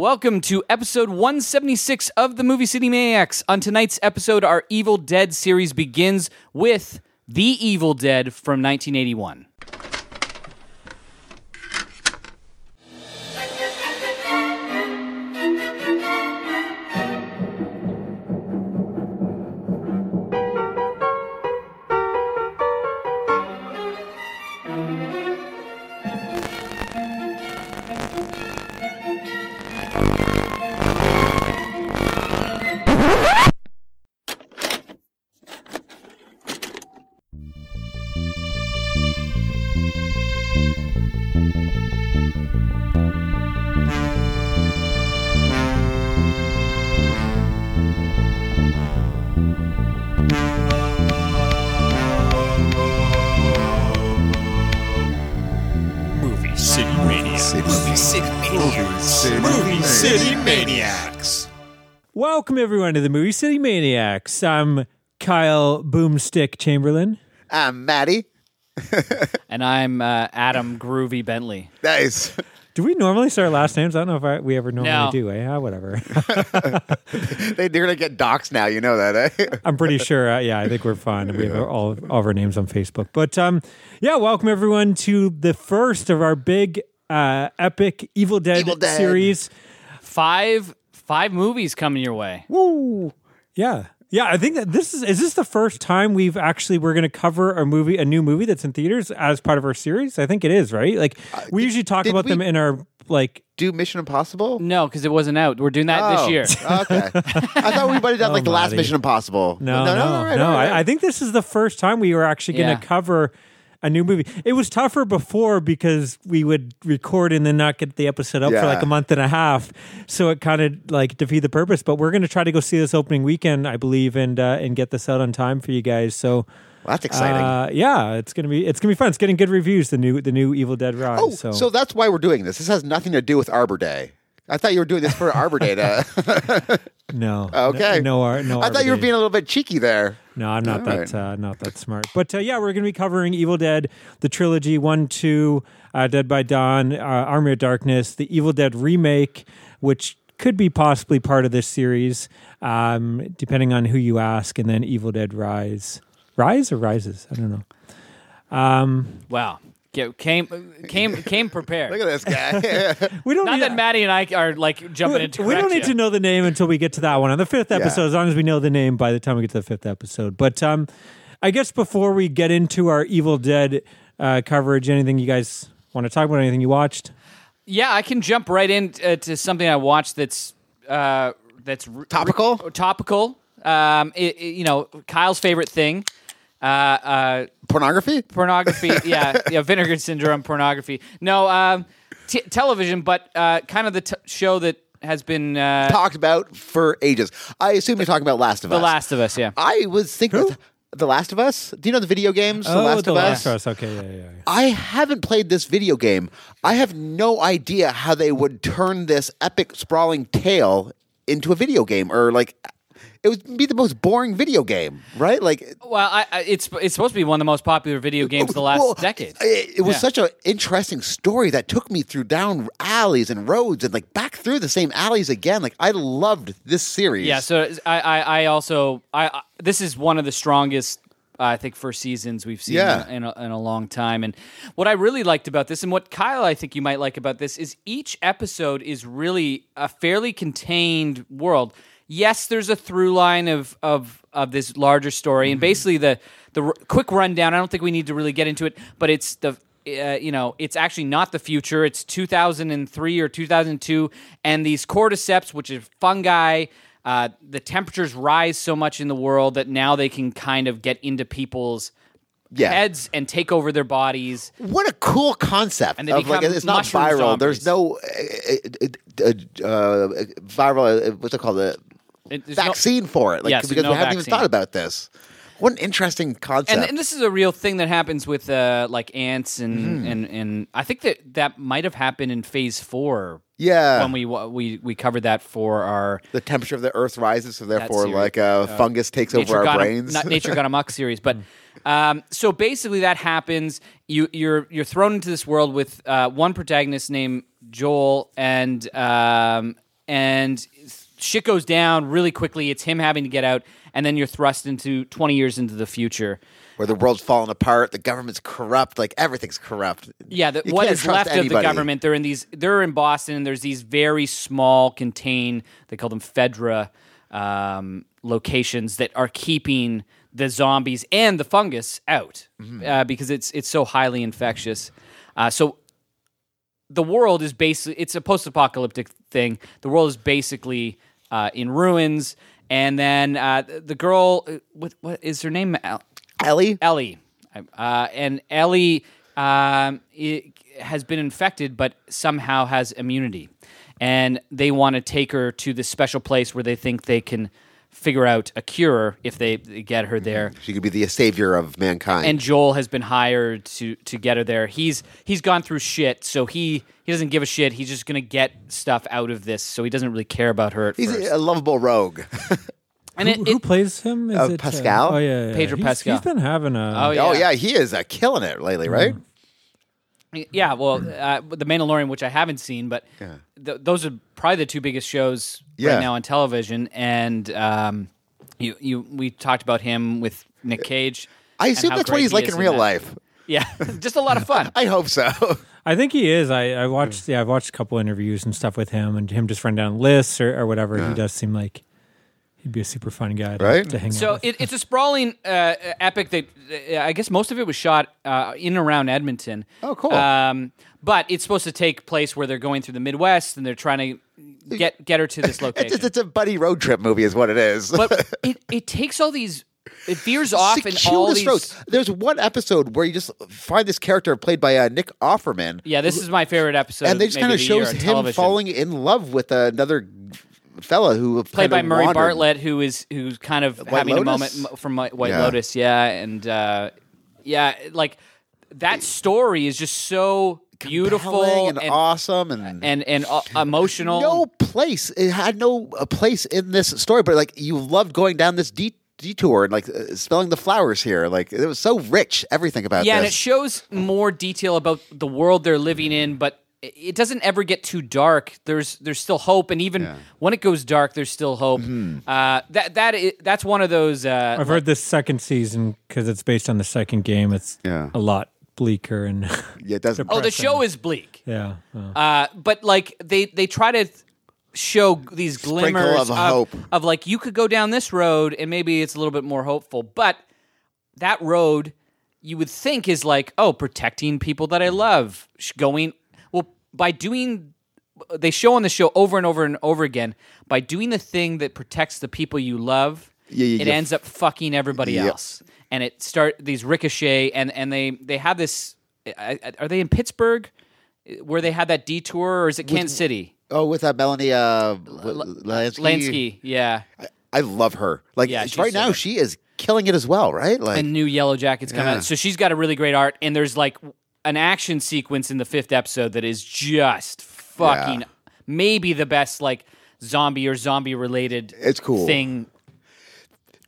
Welcome to episode 176 of the Movie City Maniacs. On tonight's episode, our Evil Dead series begins with The Evil Dead from 1981. Welcome everyone to the Movie City Maniacs. I'm Kyle Boomstick Chamberlain. I'm Maddie. And I'm uh, Adam Groovy Bentley. Nice. Do we normally say our last names? I don't know if I, we ever normally No. do. Eh? Ah, whatever. they, they're gonna get doxxed now. You know that, eh? I'm pretty sure. Uh, yeah, I think we're fine. We have all, all of our names on Facebook. But um, yeah, welcome everyone to the first of our big uh, epic Evil Dead, Evil Dead. series. Five five movies coming your way. Woo. Yeah. Yeah, I think that this is is this the first time we've actually we're going to cover a movie, a new movie that's in theaters as part of our series. I think it is, right? Like uh, we usually talk did about them in our like Do Mission Impossible? No, because it wasn't out. We're doing that Oh, this year. okay. I thought we might have done like the last Maddie. Mission Impossible. No, no, no. all right, all right. I, I think this is the first time we were actually going to Yeah. cover a new movie. It was tougher before because we would record and then not get the episode up for like a month and a half, so it kind of like defeat the purpose. But we're going to try to go see this opening weekend, I believe, and uh, and get this out on time for you guys. So. Well, that's exciting. Uh, yeah, it's gonna be it's gonna be fun. It's getting good reviews. The new the new Evil Dead Rise. oh, so, so. that's why we're doing this. This has nothing to do with Arbor Day. I thought you were doing this for Arbor Day. To, no, okay. no, no, Ar- no. I thought you were Day. being a little bit cheeky there. No, I'm not All that right. uh, not that smart. But uh, yeah, we're going to be covering Evil Dead, the trilogy one, two, uh, Dead by Dawn, uh, Army of Darkness, the Evil Dead remake, which could be possibly part of this series, um, depending on who you ask, and then Evil Dead Rise, Rise or Rises, I don't know. Um, Wow. Get, came came came prepared. Look at this guy. We don't Not need that Maddie and I are like jumping into. we don't need to know the name until we get to that one on the fifth episode. Yeah. As long as we know the name by the time we get to the fifth episode. But um, I guess before we get into our Evil Dead uh, coverage, anything you guys want to talk about? Anything you watched? Yeah, I can jump right into to something I watched that's uh, that's re- Topical? re- topical. Um, it, it- you know, Kyle's favorite thing. Uh, uh, Pornography? pornography. yeah, yeah, vinegar syndrome, pornography. No, um, t- television, but uh, kind of the t- show that has been uh, Talked about for ages. I assume you're talking about Last of The Us. The Last of Us. Yeah. I was thinking. The Last of Us? Do you know the video games? The Last the of Last Us? of Us. Okay, yeah, yeah, yeah. I haven't played this video game. I have no idea how they would turn this epic sprawling tale into a video game or like it would be the most boring video game, right? Like Well, I, I, it's it's supposed to be one of the most popular video games of the last well, decade. It, it was Yeah. such an interesting story that took me through down alleys and roads and like back through the same alleys again. Like I loved this series. Yeah, so I, I, I also I, this is one of the strongest uh, I think first seasons we've seen Yeah. in, a, in a long time. And what I really liked about this, and what Kyle I think you might like about this, is each episode is really a fairly contained world. Yes, there's a through line of of of this larger story, and basically the the r- quick rundown. I don't think we need to really get into it, but it's the uh, you know, it's actually not the future. It's 2003 or 2002, and these cordyceps, which is fungi, uh, the temperatures rise so much in the world that now they can kind of get into people's Yeah. heads and take over their bodies. What a cool concept! And they of like it's not viral. zombies. There's no uh, uh, uh, uh, viral. Uh, what's it called? The It- no- vaccine for it. Like Yes, because no we haven't even thought about this. What an interesting concept. and, and this is a real thing that happens with uh, like ants and, and and I think that that might have happened in Phase Four. Yeah. when we we we covered that for our the temperature of the Earth rises, so therefore, like uh, fungus takes over our brains. not Nature Got Amok series, but um, so basically that happens. You you're you're thrown into this world with uh, one protagonist named Joel, and um, and shit goes down really quickly. It's him having to get out, and then you're thrust into 20 years into the future. Where the world's falling apart, the government's corrupt, like everything's corrupt. Yeah, the, what is left of the government? They're in these. They're in Boston, and there's these very small, contained. They call them Fedra um, locations that are keeping the zombies and the fungus out Mm-hmm. uh, because it's it's so highly infectious. Uh, so the world is basically it's a post-apocalyptic thing. The world is basically uh, in ruins, and then uh, the girl, uh, what what is her name? Ellie? Ellie, uh, and Ellie um, has been infected, but somehow has immunity, and they want to take her to this special place where they think they can figure out a cure if they, they get her there. She could be the savior of mankind. And Joel has been hired to to get her there. He's he's gone through shit, so he he doesn't give a shit. He's just gonna get stuff out of this, so he doesn't really care about her at He's first. a lovable rogue. and who, it, who it- plays him? Is Uh, it Pascal? oh yeah, yeah. Pedro He's- Pascal. He's been having a. Oh, yeah. Oh yeah, he is uh, killing it lately, right? Yeah, well, uh, the Mandalorian, which I haven't seen, but th- those are probably the two biggest shows Yeah. right now on television. And um, you, you, we talked about him with Nick Cage. I assume that's what he's he like in real that. life. Yeah, just a lot of fun. I hope so. I think he is. I, I watched. Yeah, I've watched a couple interviews and stuff with him, and him just running down lists or, or whatever. He does seem like he'd be a super fun guy to, Right? to hang out So with. it, it's a sprawling uh, epic that uh, I guess most of it was shot uh, in and around Edmonton. Oh, cool. Um, but it's supposed to take place where they're going through the Midwest and they're trying to get get her to this location. it's, it's a buddy road trip movie, is what it is. but it, it takes all these it veers off in all these roads. There's one episode where you just find this character played by uh, Nick Offerman, yeah this is my favorite episode and they just kind of of the year shows him television. falling in love with another fella who played by Murray wandered. Bartlett who is who's kind of White having a moment from White White Yeah. Lotus yeah and uh, yeah like that story is just so beautiful and and, awesome, and and, and uh, emotional no place. It had no place in this story, but like you loved going down this de- detour and like uh, smelling the flowers here. Like it was so rich. Everything about yeah, and it shows more detail about the world they're living in, but it- it doesn't ever get too dark. There's there's still hope, and even when it goes dark, there's still hope. Mm-hmm. Uh, that that i- that's one of those. Uh, I've heard this second season because it's based on the second game. It's Yeah. a lot bleaker and yeah, it doesn't. oh, the show is bleak, yeah. uh, uh, but like they they try to show these glimmers of hope. of like you could go down this road and maybe it's a little bit more hopeful, but that road you would think is like oh protecting people that I love, going well by doing. They show on the show over and over and over again by doing the thing that protects the people you love. Yeah, yeah, it yeah. ends up fucking everybody else, and it start these ricochet and and they they have this. I- I- Are they in Pittsburgh? Where they had that detour, or is it Kansas City? Oh, with that Melanie uh, Lynskey. Lynskey, yeah. I love her. Like Yeah, right now, she is killing it as well. Right? Like and new Yellow Jackets come Yeah. out. So she's got a really great art, and there's like an action sequence in the fifth episode that is just fucking Yeah. maybe the best like zombie or zombie related It's cool. thing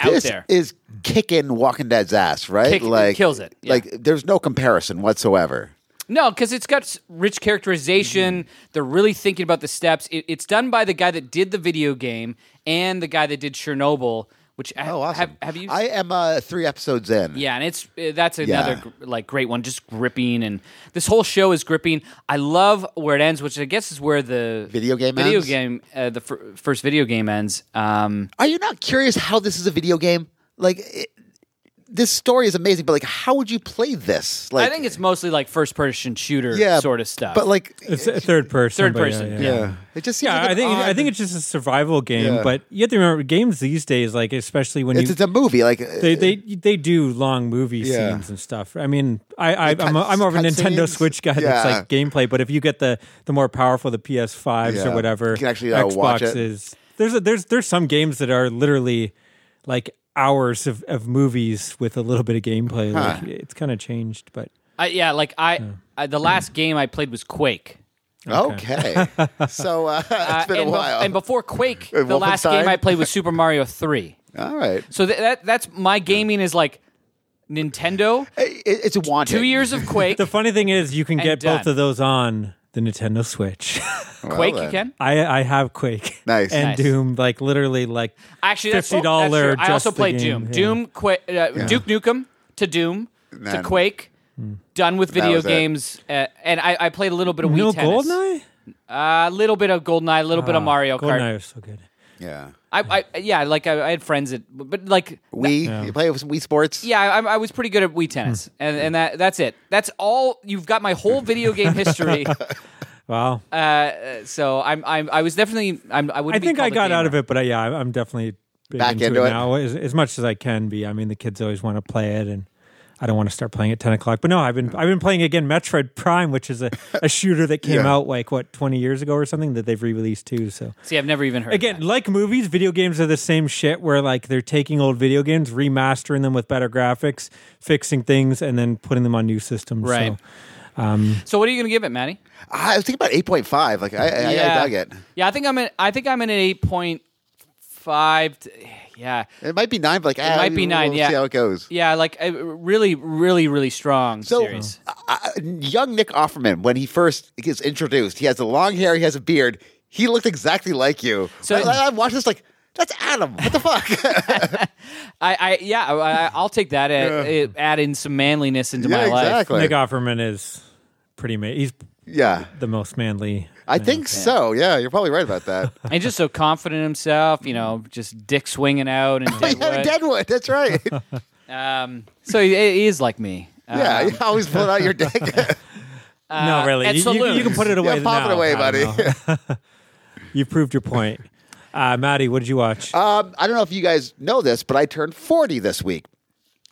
out this there. is kicking Walking Dead's ass. Right? Kick- like kills it, yeah. Like there's no comparison whatsoever. No, because it's got rich characterization. Mm-hmm. They're really thinking about the steps. It, it's done by the guy that did the video game and the guy that did Chernobyl. Which Oh, awesome. have, have you? I am uh, three episodes in. Yeah, and it's uh, that's another Yeah. gr- like great one, just gripping, and this whole show is gripping. I love where it ends, which I guess is where the Video game video ends? game, uh, the fir- first video game ends. Um, Are you not curious how this is a video game? Like it, this story is amazing, but like, how would you play this? Like, I think it's mostly like first person shooter yeah, sort of stuff. But like, It's a third person. Third person. Yeah, yeah. yeah. it just seems Yeah, like I an think I think it's just a survival game, Yeah. but you have to remember games these days, like especially when it's, you it's a movie. Like they they they do long movie Yeah. scenes and stuff. I mean, I, I I'm a, cut- I'm more of a Nintendo scenes? Switch guy that's Yeah. like gameplay, but if you get the the more powerful the PS5s Yeah. or whatever, You can actually, uh, watch it. Xboxes, there's a, there's there's some games that are literally like hours of, of movies with a little bit of gameplay. Like it's kind of changed, but I, yeah, like I, I, the last game I played was Quake. okay. so uh, it's Uh, been a and, bef- while. and before Quake, Uh, the last game I played was Super Mario Three. All right, So th- that that's my gaming is like Nintendo, it's a wanted. two years of Quake. the funny thing is you can And get both of those on the Nintendo Switch. Well Quake, then. you can. I I have Quake. Nice. And Nice. Doom, like literally, like Actually, that's $50 that's true. I also just the played Doom. yeah. Doom, Qua- uh, Duke Nukem to Doom to Then- Quake. Done with video was it. games, uh, and I, I played a little bit of Wii no tennis. Goldeneye. A little bit of Goldeneye, a little bit of Ah, Mario Kart. Goldeneye was so good. Yeah. I, I, yeah, like I, I had friends that, but like, Wii. You play with some Wii Sports. yeah, I, I was pretty good at Wii tennis, Hmm. and and that that's it. That's all. You've got my whole video game history. Wow. uh, so I'm, I'm, I was definitely, I'm, I would. I think I got out of it, but I, yeah, I'm I'm definitely big Back into, into it it? now as, as much as I can be. I mean, the kids always want to play it, and I don't want to start playing at ten o'clock. But no, I've been I've been playing again Metroid Prime, which is a, a shooter that came Yeah. out like what twenty years ago or something that they've re-released too. So See, I've never even heard. again, of that. like movies, video games are the same shit. Where like they're taking old video games, remastering them with better graphics, fixing things, and then putting them on new systems. Right. So, so what are you going to give it, Maddie? I was thinking about eight point five. Like I, I, I dug it. Yeah, I think I'm in. I think I'm in an eight point five. Yeah, It might be nine, but like it might be nine, We'll yeah. see how it goes. yeah, like a really, really, really strong So, series. uh, young Nick Offerman, when he first gets introduced, he has the long hair, he has a beard. He looked exactly like you. So- So I, I watched this like that's Adam. What the fuck? I, I, yeah, I, I'll take that. Add, it- add in some manliness into yeah, my life. Nick Offerman is pretty. Ma- he's yeah, the most manly. I think so. Yeah, you're probably right about that. And just so confident in himself, you know, just dick swinging out and yeah, Deadwood. Deadwood. That's right. Um, so he, he is like me. yeah, Um, you always pull out your dick. no, really. at You, you- you saloons. can put it away. yeah, pop it now. away, I buddy. don't know. You've proved your point. Uh, Maddie, what did you watch? Um, I don't know if you guys know this, but I turned 40 this week.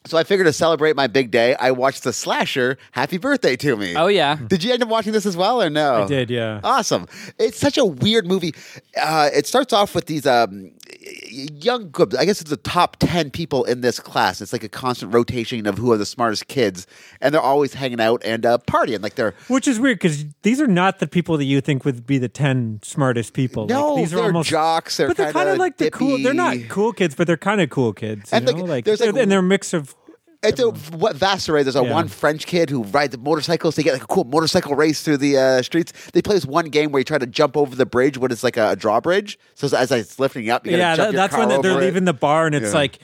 So I figured to celebrate my big day, I watched the slasher Happy Birthday to Me. Oh yeah. Did you end up watching this as well or no? I did, yeah. Awesome. It's such a weird movie. Uh, it starts off with these um, young, good- I guess it's the top 10 people in this class. It's like a constant rotation of who are the smartest kids. And they're always hanging out and uh, partying. Like they're, Which is weird because these are not the people that you think would be the ten smartest people. no, like, these are almost jocks. They're but they're kind of like the cool. They're not cool kids, but they're kind of cool kids. You And, like, know? like, there's, like, they're- and they're a mix of. It's a what vast array. There's a Yeah. one French kid who rides motorcycles. They get like a cool motorcycle race through the uh, streets. They play this one game where you try to jump over the bridge when it's like a, drawbridge. So as it's lifting you up, you gotta Yeah, jump that, your that's car when they're over it. leaving the bar, and it's Yeah. like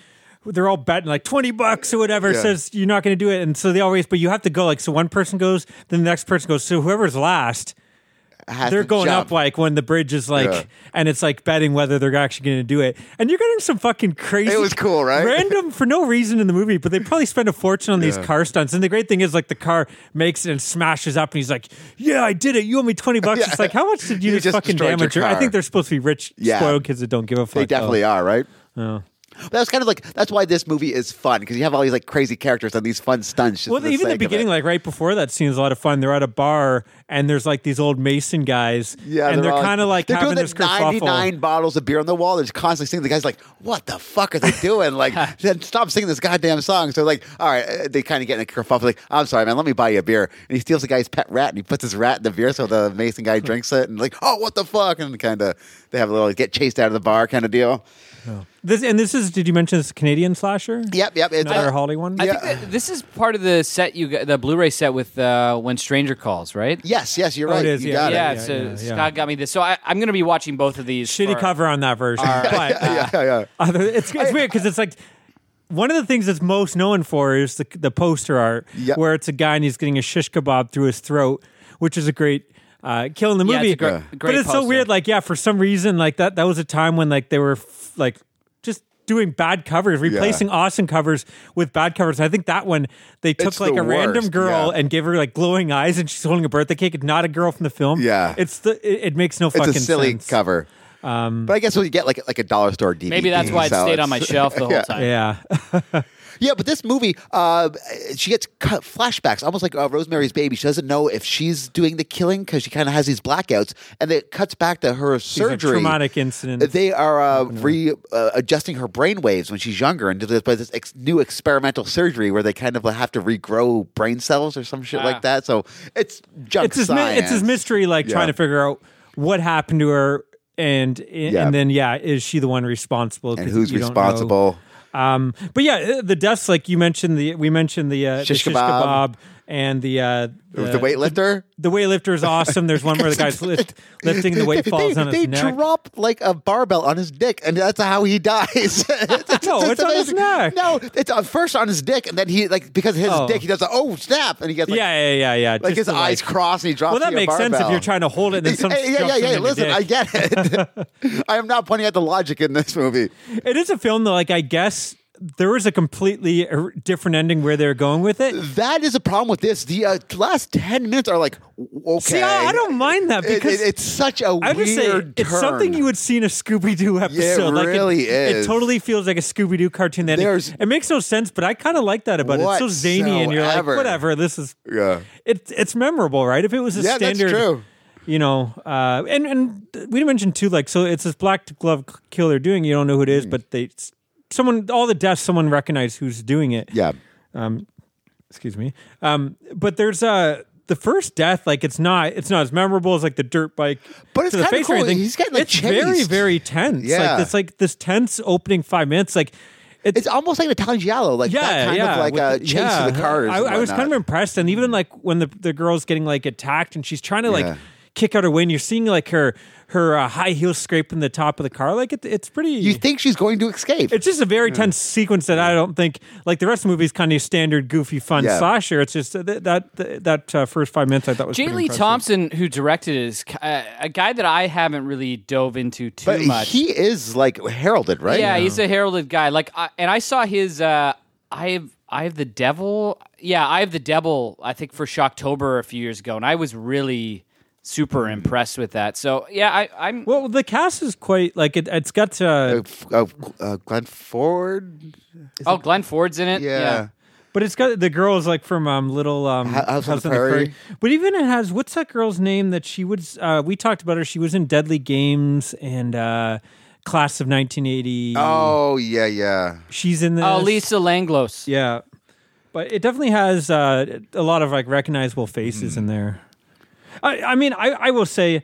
they're all betting like twenty bucks or whatever. Yeah. Says you're not going to do it, and so they always. But you have to go like so. One person goes, then the next person goes. So whoever's last. They're going jump. up like when the bridge is like, Yeah. and it's like betting whether they're actually going to do it. And you're getting some fucking crazy. It was cool, right? Random for no reason in the movie, but they probably spend a fortune on these car stunts. And the great thing is, like, the car makes it and smashes up, and he's like, "Yeah, I did it. You owe me twenty bucks." Yeah. It's like, how much did you, You just, fucking your damage? Your, I think they're supposed to be rich, Yeah. spoiled kids that don't give a fuck. They definitely though. are, right? Oh. But that's kind of like that's why this movie is fun because you have all these like crazy characters and these fun stunts. Just Well, for even the sake of it. beginning, like right before that scene is a lot of fun. They're at a bar and there's like these old Mason guys, Yeah, and they're, all- kind of like they're having doing this the ninety nine bottles of beer on the wall. They're just constantly singing. The guy's like, "What the fuck are they doing?" Like, then stop singing this goddamn song. So like, all right, uh, they kind of get in a kerfuffle. Like, I'm sorry, man, let me buy you a beer. And he steals the guy's pet rat and he puts his rat in the beer so the Mason guy drinks it and like, oh, what the fuck? And kind of they have a little get chased out of the bar kind of deal. This and this is. Did you mention this Canadian slasher? Yep, yep. It's Another uh, holiday one. I Yeah. think that this is part of the set you got, the Blu-ray set with uh, when Stranger Calls, right? yes, yes, you're Oh, right. is, you yeah, got yeah, it. so yeah, yeah. Scott got me this. So I, I'm going to be watching both of these. Shitty for- cover on that version, but uh, yeah, yeah, yeah. other, it's it's weird because it's like one of the things that's most known for is the the poster art, Yep. where it's a guy and he's getting a shish kebab through his throat, which is a great. Uh, kill in the Yeah, movie, it's a great- Yeah. but great it's so weird. Like, yeah, for some reason, like that, that was a time when like they were f- like just doing bad covers, replacing awesome covers with bad covers. And I think that one they took It's like the a random girl yeah. and gave her like glowing eyes, and she's holding a birthday cake. It's not a girl from the film. Yeah. it's the it, it makes no It's fucking a silly sense. cover. but I guess when you get like like a dollar store DVD, Maybe that's why it stayed on my shelf the whole Yeah. time. Yeah. Yeah, but this movie, uh, she gets cut flashbacks, almost like uh, Rosemary's Baby. She doesn't know if she's doing the killing because she kind of has these blackouts, and it cuts back to her a surgery. traumatic incident. They are uh, re uh, adjusting her brain waves when she's younger, and do this, by this ex- new experimental surgery where they kind of have to regrow brain cells or some shit Ah. like that. So it's junk it's his mi- science. it's his mystery, like Yeah. trying to figure out what happened to her, and Yeah. and then yeah, is she the one responsible? and 'Cause who's you don't responsible. Um, but yeah, uh, the deaths like you mentioned the we mentioned the uh, Shish the shish kebab. kebab and the uh, the weightlifter. The weightlifter is awesome. There's one where the guy's lift, lifting the weight they, falls they, on his they neck. drop like a barbell on his dick, and that's how he dies. it's, No, it's on his neck. No, it's uh, first on his dick, and then he like because his Oh. dick, he does a oh snap, and he gets like, yeah, yeah, yeah, yeah. like Just his eyes like- cross, and he drops. Well, that the makes sense if you're trying to hold it and then some. Hey, yeah, yeah, yeah. Listen, I get. it. I am not pointing at the logic in this movie. It is a film that, like, I guess there was a completely er- different ending where they're going with it. That is a problem with this. The uh, last ten minutes are like okay. See, I, I don't mind that because it- it's such a I weird say turn. it's something you would see in a Scooby Doo episode. like really it, is. It totally feels like a Scooby Doo cartoon. That it makes no sense, but I kind of like that about it. It's so zany, and you're like, whatever. This is Yeah. it's it's memorable, right? If it was a Yeah, standard, true. you know, uh, and and we didn't mention too, like, so it's this black glove kill they're doing. You don't know who it is, Hmm. but they someone all the deaths, someone recognized who's doing it. Yeah. Um, Excuse me. Um, but there's uh the first death, like it's not it's not as memorable as like the dirt bike. But it's to the face or cool. anything. He's getting, like, it's very chased. very tense. Yeah. like it's like this tense opening five minutes. Like it's, It's almost like the Italian Giallo, like yeah, that kind yeah, of like a chase yeah. to the cars. I, I was kind of impressed, and even like when the the girl's getting like attacked, and she's trying to like Yeah. Kick out her way, and you're seeing like her her uh, high heels scraping the top of the car. Like it, it's pretty. You think she's going to escape? it's just a very tense sequence that I don't think like the rest of the movie is kind of standard goofy fun Yeah. slasher. It's just that that that uh, first five minutes I thought was J. pretty Lee impressive. Thompson, who directed it, is uh, a guy that I haven't really dove into too but much. he is like heralded, right? Yeah, he's a heralded guy. Like, I, and I saw his. Uh, I have. I have the devil. Yeah, I have the devil. I think for Shocktober a few years ago, and I was really super impressed with that. So yeah, I, I'm. Well, the cast is quite like it. It's got uh, Uh, uh, uh, Glenn Ford. oh, Glenn Ford's in it. Yeah. But it's got the girl is like from um, Little um, Ho- House on the Prairie. But even it has what's that girl's name that she was? Uh, we talked about her. She was in Deadly Games and uh, Class of 1980. Oh yeah, yeah. she's in this. Oh, Lisa Langlois. Yeah, but it definitely has uh, a lot of like recognizable faces Hmm. in there. I, I mean, I, I will say,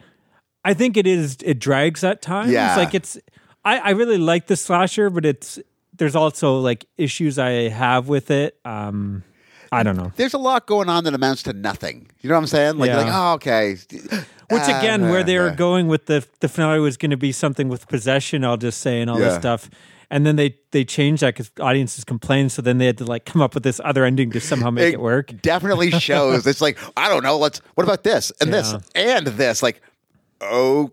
I think it is. It drags at times. Yeah. like it's. I, I really like the slasher, but it's there's also like issues I have with it. Um, I don't know. There's a lot going on that amounts to nothing. You know what I'm saying? Like, Yeah. like oh, okay. Which again, Ah, where they were yeah. going with the the finale was going to be something with possession. I'll just say and all this stuff, and then they they changed that because audiences complained. So then they had to like come up with this other ending to somehow make it, work. Definitely shows. it's like I don't know. Let's. What about this and this and this? Like, okay.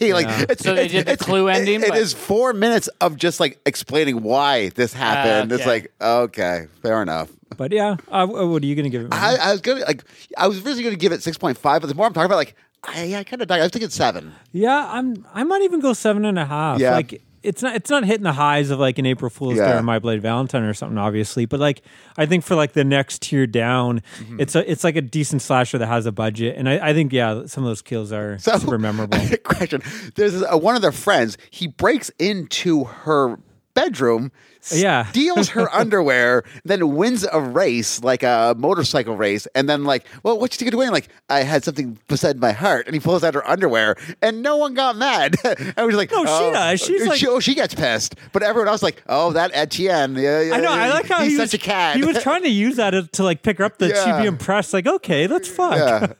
Like, it's, So they it's- did the it's- clue ending, It, it but- is four minutes of just like explaining why this happened. It's okay. like okay, fair enough. But yeah, uh, what are you going to give it? I, I was gonna like. I was really gonna give it six point five, but the more I'm talking about, like, I, I kind of died. I was thinking seven. yeah, I'm. I might even go seven and a half. Yeah. Like it's not. It's not hitting the highs of like an April Fool's Day or My Bloody Valentine or something, obviously. But like, I think for like the next tier down, Mm-hmm. it's a. It's like a decent slasher that has a budget, and I, I think yeah, some of those kills are So, super memorable. question: There's uh, one of their friends. He breaks into her bedroom. Yeah. steals her underwear, then wins a race, like a motorcycle race, and then like, well, what you think you're doing? Like, I had something beside my heart, and he pulls out her underwear, and no one got mad. I was like, No, she oh. does. She's like- she, oh, she gets pissed, but everyone else like, oh, that Etienne, yeah, yeah, I know. I like how he's he such was, a cat. He was trying to use that to, like pick her up that she'd be impressed. Like, okay, let's fuck. yeah.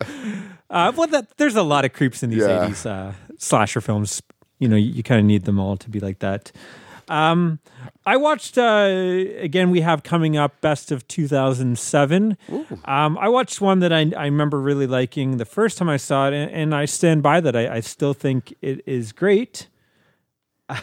Uh, well, that there's a lot of creeps in these Yeah. '80s uh, slasher films. You know, you, you kind of need them all to be like that. Um, I watched uh, again. We have coming up best of 2007. Um, I watched one that I, I remember really liking the first time I saw it, and, and I stand by that. I, I still think it is great.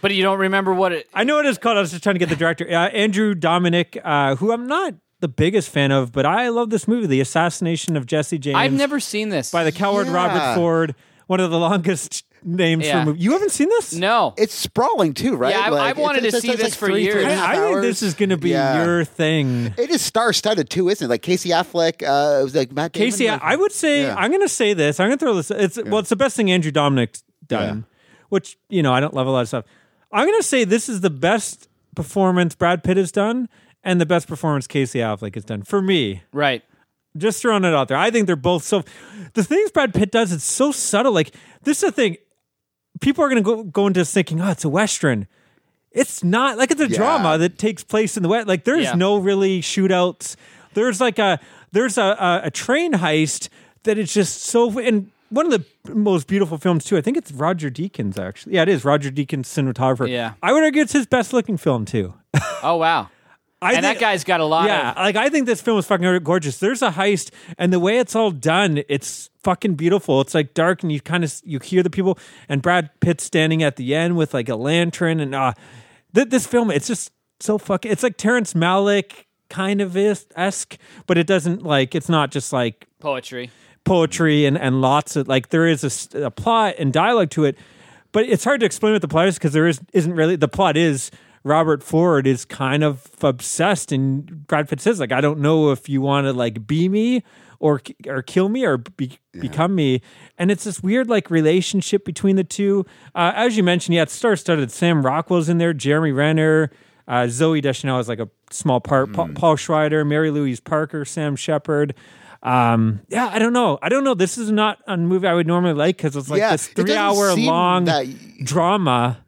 But you don't remember what it. I know it is called. I was just trying to get the director, uh, Andrew Dominik, uh, who I'm not the biggest fan of, but I love this movie, The Assassination of Jesse James. I've never seen this. by the coward Yeah. Robert Ford, one of the longest names Yeah. for a movie. You haven't seen this? no. It's sprawling too, right? Yeah, I- Like, I wanted it's- to it's- see it's this like for three, three years. and a I, half I think hours. this is going to be Yeah. your thing. It is star-studded too, isn't it? Like Casey Affleck, uh, it was like Matt Damon. Casey, like- I would say Yeah. I'm going to say this. I'm going to throw this. It's well, it's the best thing Andrew Dominik's done, which you know I don't love a lot of stuff. I'm going to say this is the best performance Brad Pitt has done, and the best performance Casey Affleck has done for me. right. Just throwing it out there. I think they're both so. The things Brad Pitt does, it's so subtle. Like this is the thing. People are going to go go into this thinking, oh, it's a western. It's not like it's a Yeah. drama that takes place in the west. Like there's Yeah. no really shootouts. There's like a there's a, a a train heist that is just so and one of the most beautiful films too. I think it's Roger Deakins actually. Yeah, it is Roger Deakins cinematographer. Yeah. I would argue it's his best looking film too. Oh wow. I and that guy's got a lot yeah, of like I think this film is fucking gorgeous. There's a heist, and the way it's all done, it's fucking beautiful. It's like dark, and you kind of you hear the people, and Brad Pitt standing at the end with like a lantern, and uh, th- this film, it's just so fucking. It's like Terrence Malick kind of esque, but it doesn't like. It's not just like poetry. poetry and, and lots of like there is a plot and dialogue to it but it's hard to explain what the plot is because there is isn't really the plot is robert ford is kind of obsessed and brad pitt says like i don't know if you want to like be me or or kill me or be, become me and it's this weird like relationship between the two uh, as you mentioned yeah it star studded sam rockwell's in there jeremy renner uh, zooey deschanel is like a small part Pa- paul schneider mary louise parker sam shepard um, yeah, I don't know. I don't know. This is not a movie I would normally like because it's like Yeah, this three-hour long that- drama.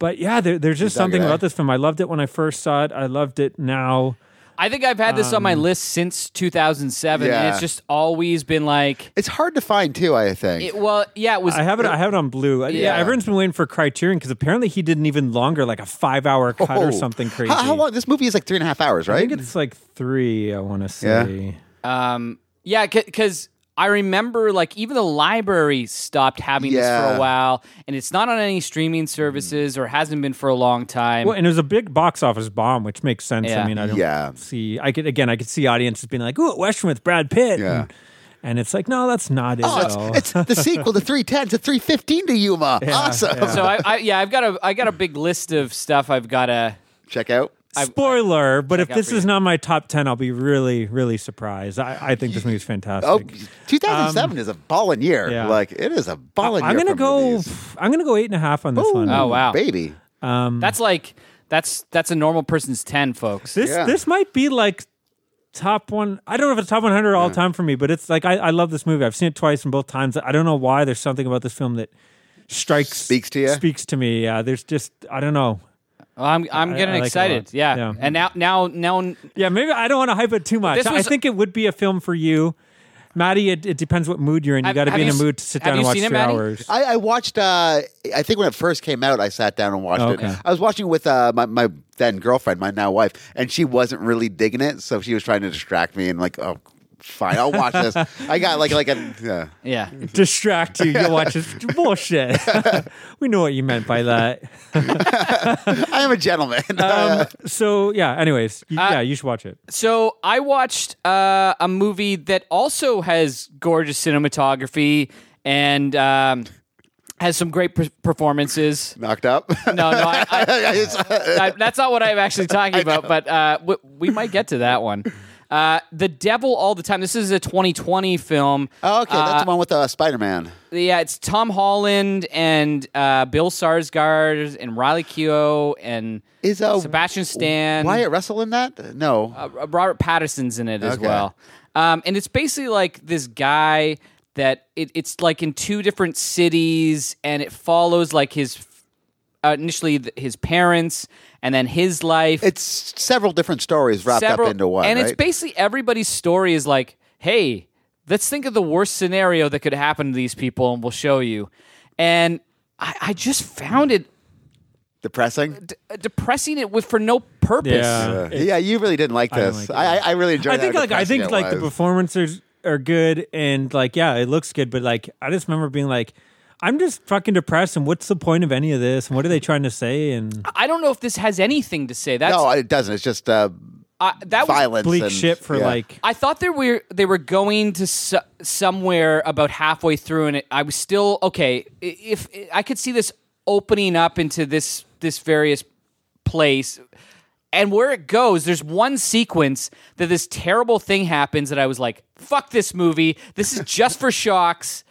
But yeah, there, there's just something guy. about this film. I loved it when I first saw it. I loved it now. I think I've had this on my Um, list since 2007, and it's just always been like, It's hard to find too. I think. it, well, yeah, it was. I have it. I have it on blue. Yeah, Yeah. everyone's been waiting for Criterion because apparently he did an even longer, like a five hour cut Oh. or something crazy. How, how long? This movie is like three and a half hours, right? I right? think it's like three. I want to Yeah. say. Um, yeah, because I remember like even the library stopped having this for a while, and it's not on any streaming mm. services or hasn't been for a long time. Well, and it was a big box office bomb, which makes sense. Yeah. I mean, I don't Yeah. see. I could again, I could see audiences being like, "Ooh, a Western with Brad Pitt." Yeah. And, and it's like, no, that's not it. Oh, it's, it's the sequel to 310 to 315 to Yuma. awesome. yeah. so I, I, yeah, I've got a, I got a big list of stuff I've got to. Check out. Spoiler, but if this is you. not my top 10, I'll be really, really surprised. I, I think this movie's fantastic. Oh, 2007 is a ballin' year. Um, yeah. Like it is a ballin' I'm year. gonna for go. movies. I'm gonna go eight and a half on this Ooh, one. Oh, wow. baby. That's like that's that's a normal person's ten, folks. This Yeah. this might be like top one. I don't know if it's top 100 all time for me, but it's like I, I love this movie. I've seen it twice and both times. I don't know why. There's something about this film that strikes Speaks to you, Speaks to me. Yeah. There's just I don't know. Well, I'm I'm getting I like excited. lot. Yeah. Yeah. and now now now Yeah, maybe I don't want to hype it too much. This I think it would be a film for you. Maddie, it, it depends what mood you're in. You got to be in a mood to sit down and watch seen it, three Maddie? hours. I, I watched. Uh, I think when it first came out, I sat down and watched Okay. it. I was watching with uh, my my then girlfriend, my now wife, and she wasn't really digging it, so she was trying to distract me and like, oh, fine, I'll watch this. I got like like a. Yeah. yeah. Distract you. You'll watch this bullshit. we know what you meant by that. I am a gentleman. Um, so yeah. Anyways, you, Uh, yeah, you should watch it. So I watched uh, a movie that also has gorgeous cinematography and um, has some great per- performances. Knocked up. No, no, I, I, I, that's not what I'm actually talking about. But uh, we, we might get to that one. Uh, the Devil All the Time. This is a 2020 film. oh, okay, that's Uh, the one with uh, Spider Man. Yeah, it's Tom Holland and uh, Bill Skarsgard and Riley Keough and Is uh, Sebastian Stan. Wyatt Russell in that? No. uh, Robert Pattinson's in it as Okay. well. Um, and it's basically like this guy that it, it's like in two different cities, and it follows like his uh, initially th- his parents, and then his life. it's several different stories wrapped several- up into one. and it's right? basically everybody's story is like, hey, let's think of the worst scenario that could happen to these people, and we'll show you. And I, I just found it depressing. d- depressing it with for no purpose. Yeah. Yeah, you really didn't like I don't this. like I, I, I really enjoyed. I think how like I think depressing it like the was. performances are good and like yeah, it looks good, but like I just remember being like, I'm just fucking depressed, and what's the point of any of this? And what are they trying to say? And I don't know if this has anything to say. That's No, it doesn't. It's just uh, I that was violence. bleak and- shit for yeah. like I thought they were they were going to su- somewhere about halfway through, and it, I was still okay. i- If I could see this opening up into this this various place, and where it goes, there's one sequence that this terrible thing happens that I was like, "Fuck this movie! This is just for shocks," A-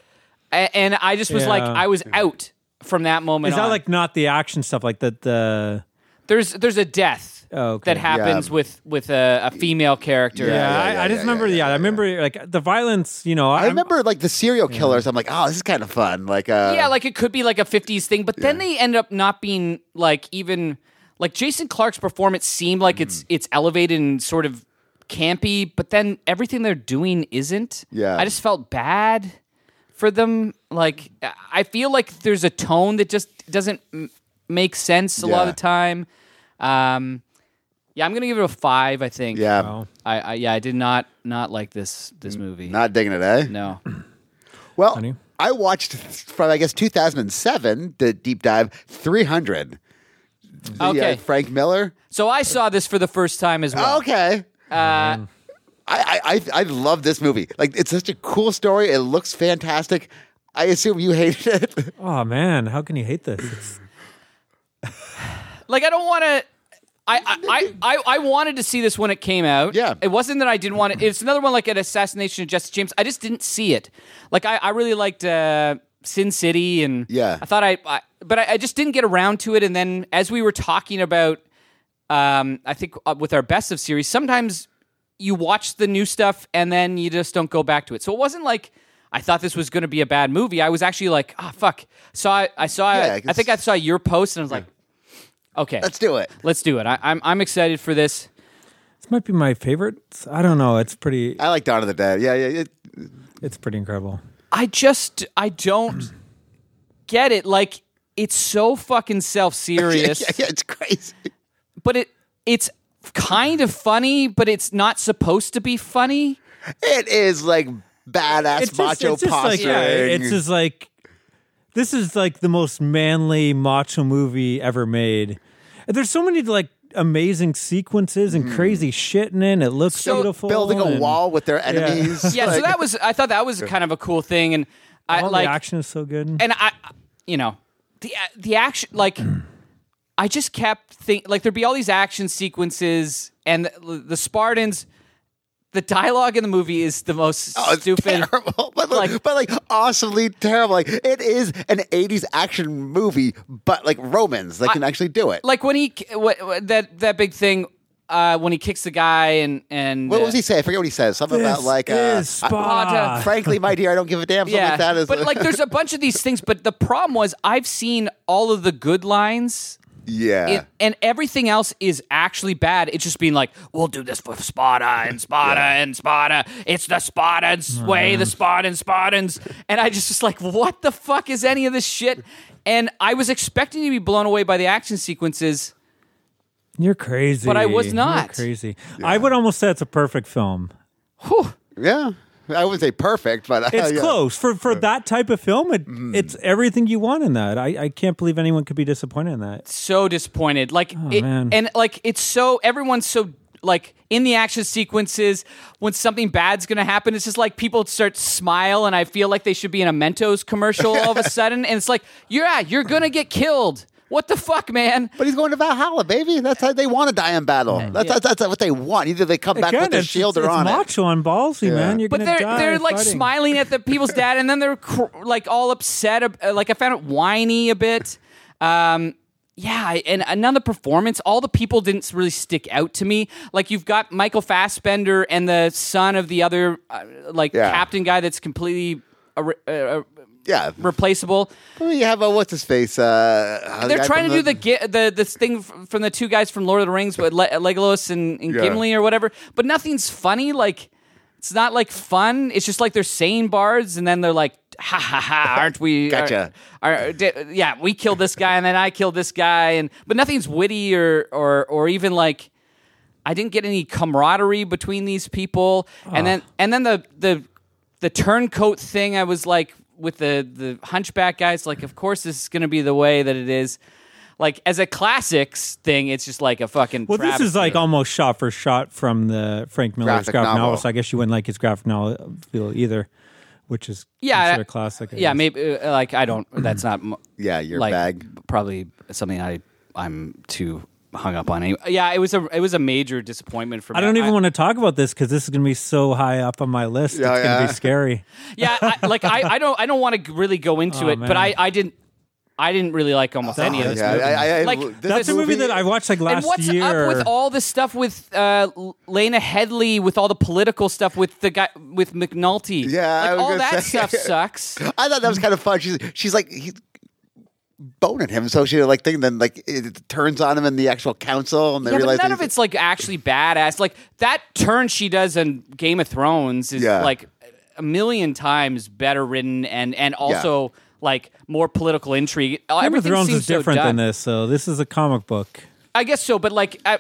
and I just was like, I was out from that moment. is that on. like not the action stuff like that the there's there's a death Oh, okay. that happens Yeah. with with a, a female character. yeah, yeah, I, yeah, I just yeah, remember yeah, yeah, yeah, I remember like the violence, you know, I I'm- remember like the serial killers. I'm like, oh, this is kind of fun. Like, uh, yeah, like it could be like a 50s thing, but then they end up not being like even like Jason Clarke's performance seemed like Mm. it's it's elevated and sort of campy, but then everything they're doing isn't. Yeah. I just felt bad for them. Like I feel like there's a tone that just doesn't m- make sense a lot of the time. Um, yeah, I'm gonna give it a five. I think. Yeah. Wow. I, I yeah, I did not not like this this movie. Not digging it, eh? no. Well, Funny. I watched from I guess 2007 the deep dive 300. The, uh, Okay. Frank Miller. So I saw this for the first time as well. Okay. Uh, I, I I I love this movie. Like it's such a cool story. It looks fantastic. I assume you hated it. Oh man, how can you hate this? Like I don't want to. I, I, I, I wanted to see this when it came out. Yeah. It wasn't that I didn't want it. It's another one like an assassination of Jesse James. I just didn't see it. Like I, I really liked uh, Sin City and Yeah. I thought I, I but I, I just didn't get around to it. And then as we were talking about, um, I think uh, with our best of series, sometimes you watch the new stuff and then you just don't go back to it. So it wasn't like I thought this was going to be a bad movie. I was actually like, ah, fuck. Saw it. I saw Yeah, it. I think I saw your post and I was like, okay, Let's do it. Let's do it. I, I'm I'm excited for this. this might be my favorite. I don't know. It's pretty. I like Dawn of the Dead. Yeah, yeah. It, It's pretty incredible. I just I don't get it. Like it's so fucking self serious, yeah, yeah, it's crazy. but it it's kind of funny, but it's not supposed to be funny. It is like badass It's just, macho it's just like posturing. yeah, it's just like this is like the most manly macho movie ever made. And there's so many like amazing sequences and mm-hmm. crazy shit in it. It looks So- beautiful. building a and wall with their enemies. Yeah, so Like- that was I thought that was kind of a cool thing, and I All like the action is so good. and I, you know, the the action like. I just kept think like there'd be all these action sequences, and the, the Spartans. The dialogue in the movie is the most Oh, stupid. terrible, but like, Like- but like awesomely terrible. Like it is an '80s action movie, but like Romans that can actually do it. like when he what, what- that that big thing uh, when he kicks the guy and and what uh, was he say? I forget what he says. Something about This like, uh, is I- frankly, my dear, I don't give a damn. Something yeah, like that is but like there's a bunch of these things. But the problem was I've seen all of the good lines. Yeah. It, and everything else is actually bad. It's just being like, we'll do this for Sparta and Sparta and Sparta. It's the Spartans mm-hmm. way, the Spartans, Spartans. And I just was like, what the fuck is any of this shit? And I was expecting to be blown away by the action sequences. You're crazy. But I was You're not. crazy. I would almost say it's a perfect film. Whew. yeah. I wouldn't say perfect, but uh, It's yeah. close for for that type of film. It, It's everything you want in that. I, I can't believe anyone could be disappointed in that. so disappointed. Like it, man. and like it's so everyone's so like in the action sequences when something bad's gonna happen, it's just like people start smile and I feel like they should be in a Mentos commercial all of a sudden, and it's like yeah, you're gonna get killed. What the fuck, man? But he's going to Valhalla, baby. That's how they want to die in battle. That's, that's, that's what they want. Either they come back with their it's, shield it's, or on it. macho and ballsy, man. You're But gonna they're die they're like fighting. smiling at the people's dad, and then they're cr- like all upset. ab- uh, Like I found it whiny a bit. Um, yeah, I- and another performance. All the people didn't really stick out to me. Like you've got Michael Fassbender and the son of the other uh, like Yeah. captain guy that's completely uh, uh, Yeah. replaceable. Well, you have a what's his face? Uh, They're guy trying to from do the gi- the this thing from the two guys from Lord of the Rings, with Le- Legolas and, and Yeah. Gimli or whatever. But nothing's funny. Like it's not like fun. It's just like they're saying bards, and then they're like, "Ha ha ha! Aren't we? Gotcha. Are, are- di- yeah, we killed this guy, and then I killed this guy, and but nothing's witty or or or even like. I didn't get any camaraderie between these people, and then and then the the the turncoat thing. I was like with the the hunchback guys. Like, of course, this is going to be the way that it is. Like as a classics thing, it's just like a fucking. Well, this is like almost shot for shot from the Frank Miller's Graphic graphic, novel. novel. So I guess you wouldn't like his graphic novel either, which is yeah, considered classic. I Yeah, guess. maybe uh, like I don't. That's not m- Yeah, your like bag. probably something I I'm too hung up on. Anyway. Yeah, it was a it was a major disappointment for me. I don't even want to talk about this because this is going to be so high up on my list. Yeah, it's going to be scary. Yeah, I, like I, I don't I don't want to really go into Oh, it, but. I I didn't I didn't really like almost any of this. yeah, movie. I, I, I, Like, this That's a movie that I watched like last and what's year. up with all the stuff with uh, Lena Headey with all the political stuff with the guy with McNulty? Yeah, like all that say- stuff sucks. I thought that was kind of fun. She's she's like he, boning him. So she like thinking then like it turns on him in the actual council, and they Yeah, but realize none of it's like actually badass. Like that turn she does in Game of Thrones is Yeah. like a million times better written and and also like more political intrigue. Game of Everything Thrones seems is different so than this, so this is a comic book. I guess so, but like, I,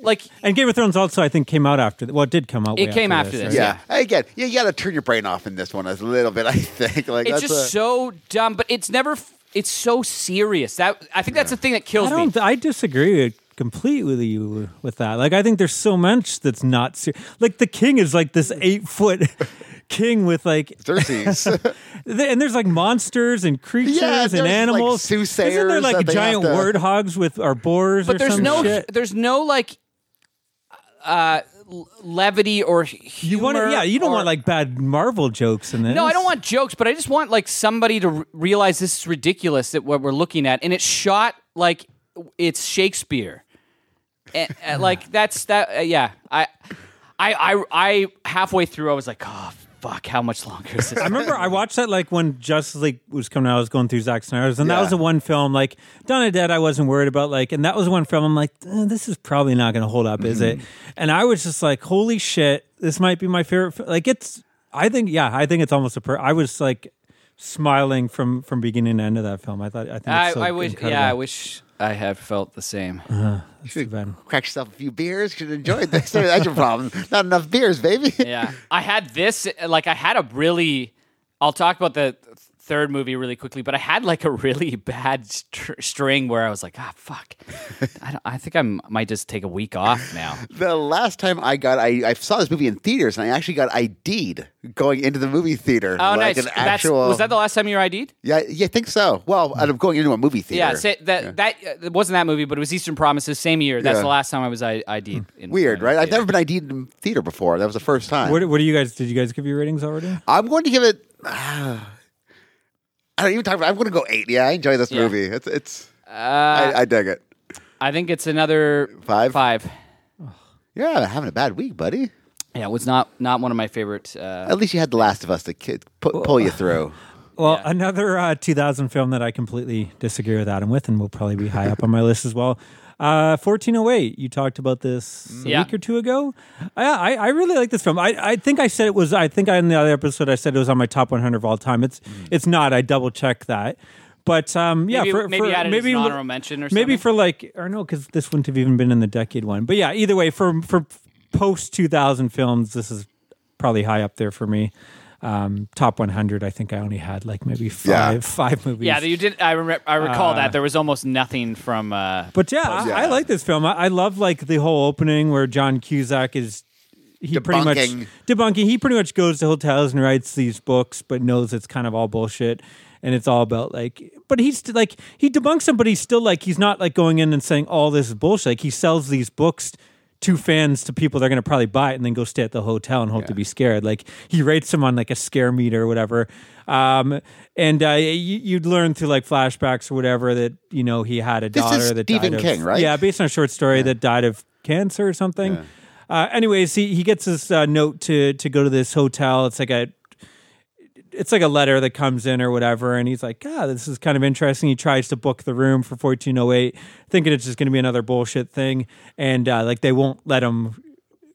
like And Game of Thrones also, I think, came out after. Well, it did come out. It way came after after this. this, right? yeah. Again, yeah, you got to turn your brain off in this one a little bit. I think like it's that's just a- so dumb. But it's never. F- It's so serious that I think that's the thing that kills I don't. me. I disagree with- completely with you with that. Like, I think there's so much that's not ser- like the king is like this eight foot king with like, Xerxes. and there's like monsters and creatures Yeah, and there's, like, animals. soothsayers Isn't there like they giant have to- warthogs with our boars but or there's some no. shit? There's no like. Uh, l- levity or humor. You want to, yeah. You don't or- want like bad Marvel jokes in this. No, I don't want jokes, but I just want like somebody to r- realize this is ridiculous that what we're looking at, and it's shot like it's Shakespeare. And, and, like that's that. Uh, yeah, I, I, I, I halfway through, I was like, oh fuck, how much longer is this? I remember I watched that like when Justice League was coming out. I was going through Zack Snyder's, and that was the one film like Dawn of Dead. I wasn't worried about like, and that was one film I'm like, eh, this is probably not going to hold up, is Mm-hmm. it? And I was just like, holy shit, this might be my favorite. Like it's, I think, yeah, I think it's almost a. Per- I was like smiling from from beginning to end of that film. I thought, I think, I, so I wish, incredible. yeah, I wish I have felt the same. It's too bad. Crack yourself a few beers. Should have enjoyed this. That's your problem. Not enough beers, baby. yeah, I had this. Like, I had a really. I'll talk about the third movie really quickly, but I had like a really bad str- string where I was like, ah, fuck. I, don't, I think I might just take a week off now. The last time I got, I, I saw this movie in theaters, and I actually got ID'd going into the movie theater. Oh, like nice. An That's, actual, was that the last time you were ID'd? Yeah, yeah, I think so. Well, out of going into a movie theater. Yeah, say, that that uh, it wasn't that movie, but it was Eastern Promises, same year. That's Yeah. the last time I was I, ID'd. In, Weird, in right? I've never been ID'd in theater before. That was the first time. What, what do you guys? Did you guys give your ratings already? I'm going to give it. I don't even talk about. I'm going to go eight. Yeah, I enjoy this Yeah. movie. It's it's. Uh, I, I dig it. I think it's another Five? Five. Yeah, having a bad week, buddy. Yeah, it was not not one of my favorite. Uh, At least you had The Last of Us to ki- pu- pull you through. Well, Yeah. another uh, 2000 film that I completely disagree with Adam with, and will probably be high up on my list as well. Uh, 1408. You talked about this a Yeah. week or two ago. I, I, I really like this film. I, I think I said it was. I think in the other episode I said it was on my top 100 of all time. It's it's not. I double checked that. But um, yeah, maybe for, maybe for, maybe honorable mention or maybe for like or no, because this wouldn't have even been in the decade one. But yeah, either way, for for post 2000 films, this is probably high up there for me. Um, top 100. I think I only had like maybe five Yeah. five movies. yeah, you did. I, re- I recall Uh, that there was almost nothing from. Uh, But yeah, I, Yeah. I like this film. I, I love like the whole opening where John Cusack is he pretty much Debunking. debunking. He pretty much goes to hotels and writes these books, but knows it's kind of all bullshit. And it's all about like, but he's like he debunks them, but he's still like he's not like going in and saying all this is bullshit. Like he sells these books to fans to people they're going to probably buy it and then go stay at the hotel and hope to be scared. Like he rates them on like a scare meter or whatever. Um, and uh, you, you'd learn through like flashbacks or whatever that you know he had a This daughter is that Stephen died King, of, right? Yeah, based on a short story that died of cancer or something. Uh, anyways, he, he gets this uh, note to to go to this hotel. It's like a it's like a letter that comes in or whatever, and he's like, "Ah, this is kind of interesting." He tries to book the room for fourteen oh eight, thinking it's just going to be another bullshit thing, and uh, like they won't let him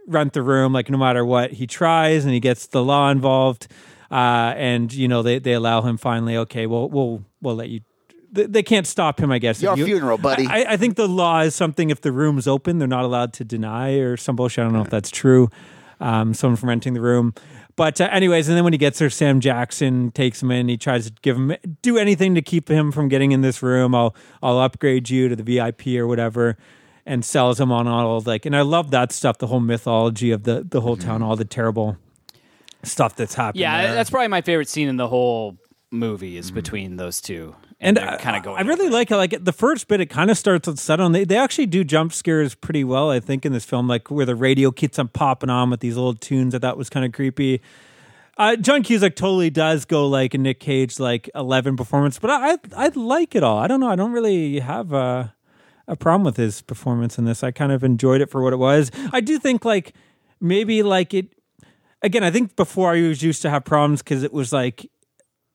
rent the room, like no matter what he tries, and he gets the law involved, uh, and you know they they allow him finally. Okay, well we'll we'll let you. They, they can't stop him, I guess. Your you- funeral, buddy. I, I think the law is something if the room's open, they're not allowed to deny or some bullshit. I don't know if that's true. Um, someone from renting the room. But uh, anyways, and then when he gets there, Sam Jackson takes him in. He tries to give him do anything to keep him from getting in this room. I'll I'll upgrade you to the VIP or whatever, and sells him on all like. And I love that stuff. The whole mythology of the the whole town, all the terrible stuff that's happening. yeah, there. that's probably my favorite scene in the whole movie is between those two, and they're kind of going. I really like it. Like the first bit, it kind of starts with settle. And they they actually do jump scares pretty well, I think, in this film. Like where the radio keeps on popping on with these old tunes. I thought was kind of creepy. Uh, John Cusack totally does go like a Nick Cage like eleven performance, but I I, I like it all. I don't know. I don't really have a a problem with his performance in this. I kind of enjoyed it for what it was. I do think like maybe like it again. I think before I was used to have problems because it was like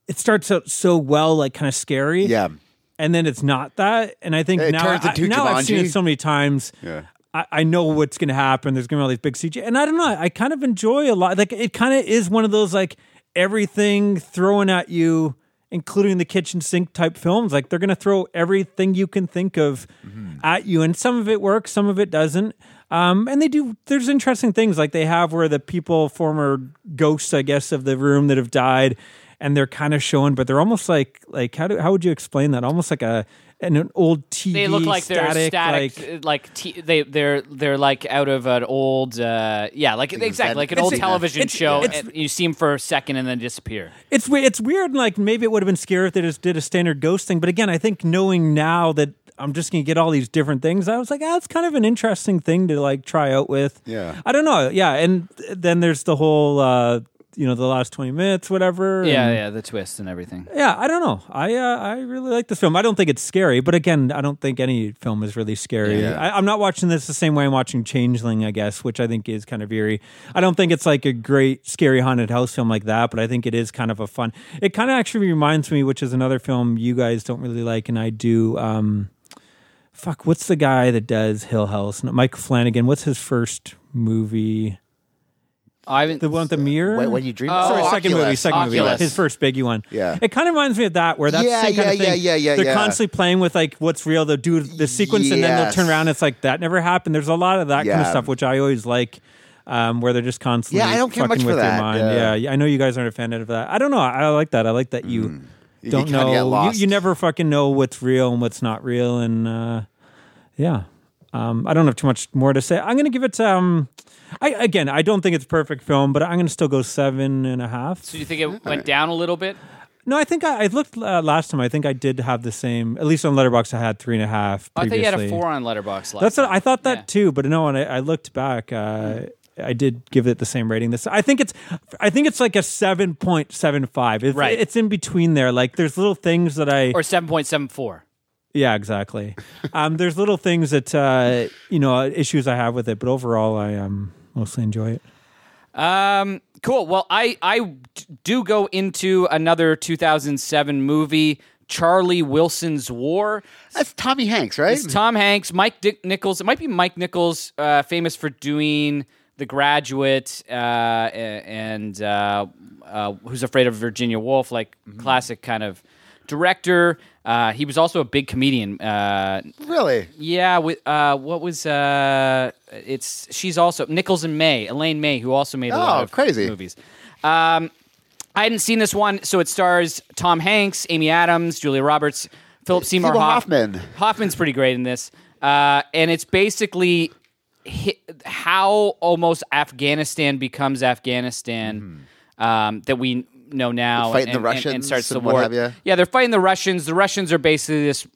it starts out so well, like kind of scary Yeah. and then it's not that. And I think It now, turns I, into now I've seen Jumanji. it so many times. Yeah. I, I know what's going to happen. There's going to be all these big CG, and I don't know. I kind of enjoy a lot. Like it kind of is one of those like everything thrown at you, including the kitchen sink type films. Like they're going to throw everything you can think of at you, and some of it works, some of it doesn't. Um, and they do. There's interesting things like they have where the people, former ghosts, I guess, of the room that have died, and they're kind of shown, but they're almost like like how do how would you explain that? Almost like a an, an old TV. They look like they're static, static, like- like, like t- they they're they're like out of an old uh, yeah like exactly like an old it's- television it's- show. it's- and you see them for a second and then disappear. It's we- it's weird. Like maybe it would have been scary if they just did a standard ghost thing. But again, I think knowing now that I'm just gonna get all these different things, I was like, ah, it's kind of an interesting thing to like try out with. Yeah. I don't know. Yeah, and then there's the whole, uh, you know, the last 20 minutes, whatever. Yeah, and- yeah, the twist and everything. yeah. I don't know. I uh, I really like this film. I don't think it's scary, but again, I don't think any film is really scary. Yeah. I, I'm not watching this the same way I'm watching Changeling, I guess, which I think is kind of eerie. I don't think it's like a great scary haunted house film like that, but I think it is kind of a fun. It kind of actually reminds me, which is another film you guys don't really like, and I do. Um, fuck, what's the guy that does Hill House? Mike Flanagan. What's his first movie? I haven't. The one with the mirror. When, when you dream, Oh, Sorry, second movie, Oculus. second movie, his first biggie one. Yeah. it kind of reminds me of that, where that's Yeah, the same kind of yeah, thing. yeah, yeah, yeah, They're yeah. constantly playing with like what's real. They'll do the sequence, and then they'll turn around. And it's like that never happened. There's a lot of that kind of stuff, which I always like. Um, where they're just constantly Yeah, I don't care fucking much with for your that, mind. yeah. Yeah. I know you guys aren't a fan of that. I don't know. I, I like that. I like that you Mm. Don't kinda get know. You, you never fucking know what's real and what's not real, and uh, yeah. Um, I don't have too much more to say. I'm going to give it. Um, I again, I don't think it's a perfect film, but I'm going to still go seven and a half. so you think it went down a little bit? No, I think I, I looked uh, last time. I think I did have the same. At least on Letterboxd, I had three and a half. I thought you had a four on Letterboxd. Last That's what. I thought that Yeah. too. But no, when I, I looked back, uh, I did give it the same rating. This I think it's I think it's like a seven point seven five. It's, Right. It's in between there. Like there's little things that I or seven point seven four. Yeah exactly. um, there's little things that uh, you know issues I have with it, but overall I um mostly enjoy it. Um, cool. Well, I I do go into another 2007 movie, Charlie Wilson's War. That's Tommy Hanks, right? It's Tom Hanks, Mike Dick Nichols. It might be Mike Nichols, uh, famous for doing The Graduate uh, and uh, uh, Who's Afraid of Virginia Woolf, like classic kind of director. Uh, he was also a big comedian. Uh, really? yeah, with uh, what was uh, it's she's also Nichols and May, Elaine May, who also made a lot Oh, of crazy. movies. Um, I hadn't seen this one, so it stars Tom Hanks, Amy Adams, Julia Roberts, Philip Seymour Seymour Hoff- Hoffman. Hoffman's pretty great in this, uh, and it's basically hi- how almost Afghanistan becomes Afghanistan um, that we know now, Fighting and, the and- and, Russians starts the war. Yeah, they're fighting the Russians. The Russians are basically this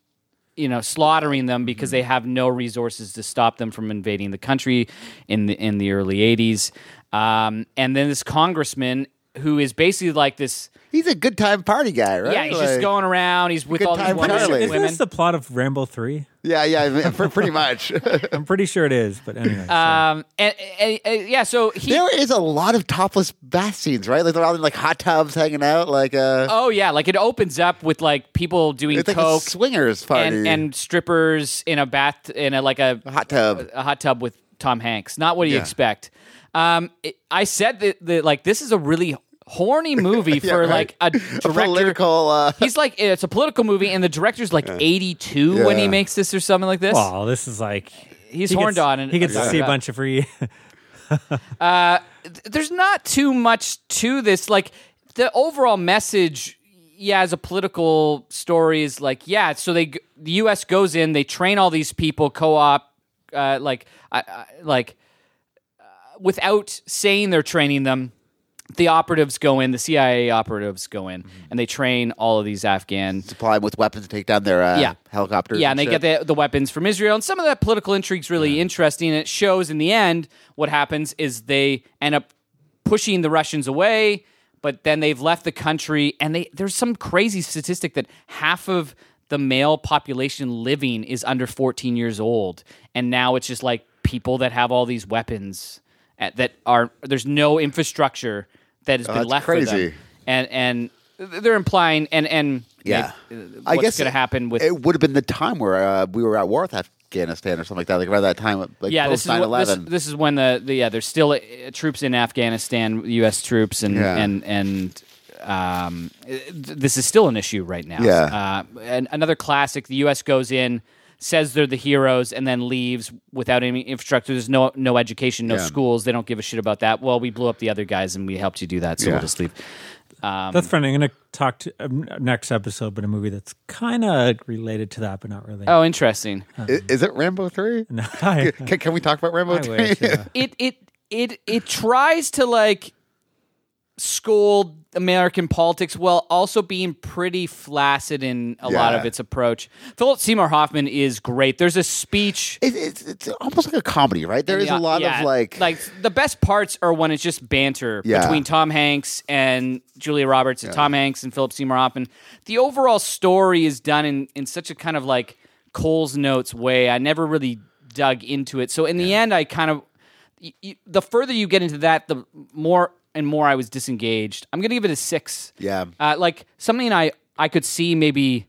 you know slaughtering them because Mm-hmm. they have no resources to stop them from invading the country in the in the early 80s um, and then this congressman who is basically like this He's a good time party guy, right? yeah he's just going around he's with all these time wonderful Charlie. Isn't women this the plot of Rambo three? Yeah, yeah, I mean, pr- pretty much. I'm pretty sure it is, but anyway. so- um, and, and- and- yeah so he there is a lot of topless bath scenes, right? Like they're all in like hot tubs, hanging out, like uh, oh yeah like it opens up with like people doing it's like a coke swingers party and, and strippers in a bath in a like a hot tub. a hot tub with Tom Hanks. Not what you Yeah. expect. Um, it, I said that, that like this is a really horny movie Yeah, for right. like a A political. Uh, He's like it's a political movie, and the director's like 82 when he makes this or something like this. Wow, this is like He's he horned gets, on, and he gets to see a bunch of free. there's not too much to this. Like the overall message, yeah, as a political story is like, yeah. So they, the U.S. goes in, they train all these people, co-op, uh, like, uh, uh, like, uh, without saying they're training them. The operatives go in, the CIA operatives go in, and they train all of these Afghan supply them with weapons to take down their uh, Yeah. helicopters. yeah, and they shit. get the, the weapons from Israel. And some of that political intrigue is really interesting. And it shows in the end what happens is they end up pushing the Russians away, but then they've left the country. And they there's some crazy statistic that half of the male population living is under 14 years old. And now it's just like people that have all these weapons at, that are there's no infrastructure that has been that's left for them and and they're implying and and Yeah. maybe, uh, I what's guess going to happen with it would have been the time where uh, we were at war with Afghanistan or something like that, like around that time, like yeah, post this is, what, this, 9/11. this is when the, the yeah there's still uh, troops in Afghanistan, U.S. troops, and Yeah. and and um, th- this is still an issue right now. Yeah. uh, and another classic: the U.S. goes in, says they're the heroes, and then leaves without any infrastructure. There's no no education, no Yeah. schools. They don't give a shit about that. Well, we blew up the other guys, and we helped you do that, so Yeah. we'll just leave. Um, That's funny. I'm going to talk to um, next episode, but a movie that's kind of related to that, but not really. oh, interesting. I- is, it Rambo three? No, I, Can, can we talk about Rambo three? yeah. it it it it tries to like scold American politics while also being pretty flaccid in a lot of its approach. Philip Seymour Hoffman is great. There's a speech. It, it's, it's almost like a comedy, right? There is Yeah, a lot yeah, of like, like the best parts are when it's just banter Yeah. between Tom Hanks and Julia Roberts and Tom Hanks and Philip Seymour Hoffman. The overall story is done in in such a kind of like Coles Notes way. I never really dug into it. So in the end, I kind of the further you get into that, the more and more I was disengaged. I'm gonna give it a six. Yeah. uh, like something I I could see maybe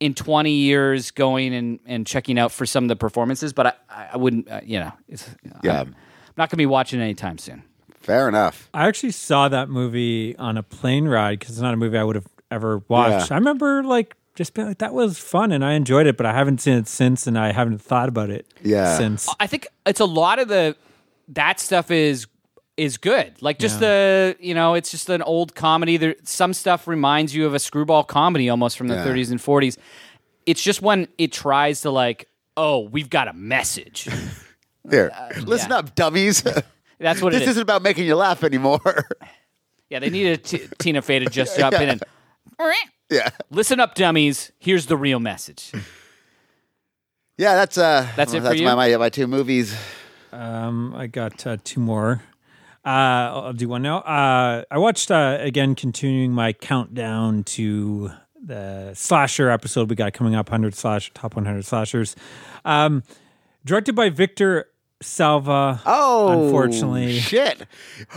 in 20 years going and, and checking out for some of the performances, but I, I wouldn't, uh, you know, it's, Yeah. I'm not going to be watching anytime soon. fair enough. I actually saw that movie on a plane ride because it's not a movie I would have ever watched. Yeah. I remember like just being like that was fun and I enjoyed it, but I haven't seen it since and I haven't thought about it Yeah. since. I think it's a lot of the, that stuff is, is good. Like just the, you know, it's just an old comedy. There, some stuff reminds you of a screwball comedy almost from the Yeah. 30s and 40s. It's just when it tries to like, oh, we've got a message. Here, listen yeah. up, dummies. That's what this it is. isn't about making you laugh anymore. Yeah, they needed T- Tina Fey to just jump in and yeah, listen up, dummies. Here's the real message. yeah. That's uh, That's it for that's you? my, my my two movies. Um, I got uh, two more. Uh, I'll do one now. Uh, I watched uh, again, continuing my countdown to the slasher episode we got coming up, hundred slash top one hundred slashers. Um, directed by Victor Salva. Oh, unfortunately, shit.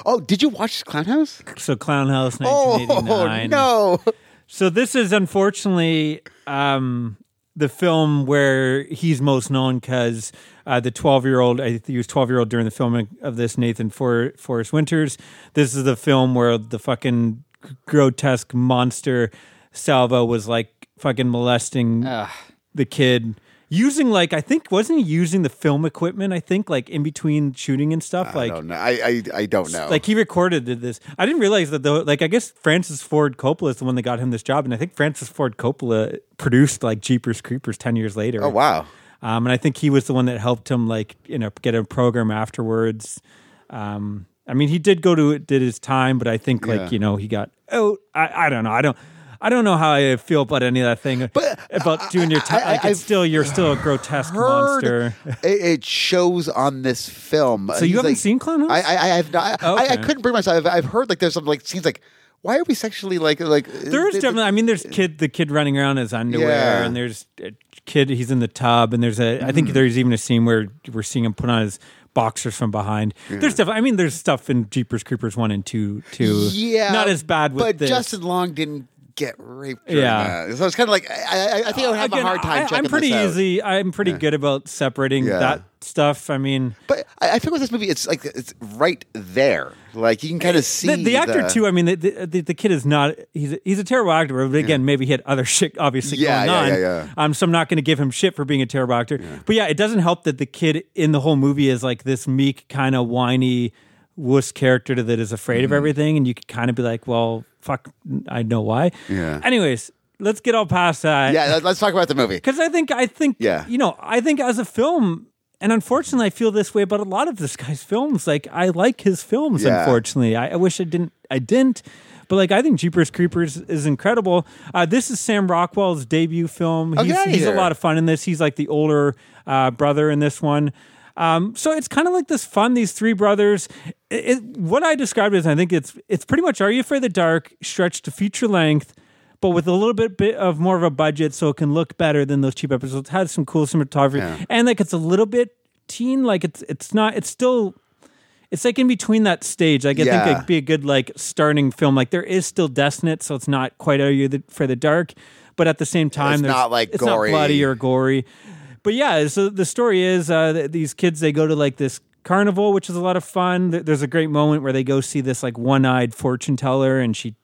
Oh, did you watch Clownhouse? so Clownhouse, Oh nineteen eighty nine. no. So this is unfortunately um, the film where he's most known because uh, the twelve-year-old, I think he was twelve-year-old during the filming of this. Nathan For- Forrest Winters. This is the film where the fucking grotesque monster Salva was like fucking molesting Ugh. the kid. Using like I think wasn't he using the film equipment? I think like in between shooting and stuff. I like don't know. I I, I don't know. like he recorded this. I didn't realize that though. Like I guess Francis Ford Coppola is the one that got him this job, and I think Francis Ford Coppola produced like Jeepers Creepers ten years later. oh wow. Um, and I think he was the one that helped him like you know get a program afterwards. Um, I mean, he did go to did his time, but I think like Yeah. you know he got oh I, I don't know I don't. I don't know how I feel about any of that thing But, about doing your time. I- I- Like it's still you're still a grotesque monster. it, it shows on this film. So you haven't seen Clownhouse? I, I, I have not. I, I, couldn't bring myself. I've, I've heard like there's some like scenes like why are we sexually like like There is uh, definitely. I mean, there's kid the kid running around in his underwear, Yeah. and there's a kid. He's in the tub, and there's a. I think mm. there's even a scene where we're seeing him put on his boxers from behind. There's stuff. I mean, there's stuff in Jeepers Creepers one and two too. yeah, not as bad with But this. Justin Long didn't get raped. Yeah. that. so it's kind of like I, I, I think I would have Again, a hard time I, checking I'm pretty easy. I'm pretty good about separating Yeah. that stuff. I mean, But I, I feel with this movie, it's like it's right there. Like you can kind of see the, the actor too. I mean, the, the, the, the kid is not. He's a, he's a terrible actor. But again, maybe he had other shit obviously Yeah, going yeah, on. yeah, yeah. Um, so I'm not going to give him shit for being a terrible actor. But yeah, it doesn't help that the kid in the whole movie is like this meek, kind of whiny wuss character that is afraid Mm-hmm. of everything, and you could kind of be like, well, fuck, I know why. Yeah. Anyways, let's get all past that. Yeah, let- let's talk about the movie. Because I think I think Yeah. you know I think as a film, and unfortunately I feel this way about a lot of this guy's films. Like I like his films. Yeah. Unfortunately, I, I wish I didn't. I didn't. But like I think Jeepers Creepers is incredible. Uh, this is Sam Rockwell's debut film. Oh, he's he's a lot of fun in this. He's like the older uh, brother in this one. Um, so it's kind of like this fun. These three brothers. It, it, what I described as I think it's it's pretty much Are You Afraid of the Dark stretched to feature length but with a little bit, bit of more of a budget so it can look better than those cheap episodes. Had some cool cinematography Yeah. and like it's a little bit teen, like it's it's not it's still it's like in between that stage. Like I Yeah. think it'd be a good like starting film. Like there is still death in it, so it's not quite out of you the, for the dark, but at the same time, It's not, like, it's gory. not bloody or gory. But yeah, so the story is uh, th- these kids they go to like this carnival, which is a lot of fun. There's a great moment where they go see this like one-eyed fortune teller, and she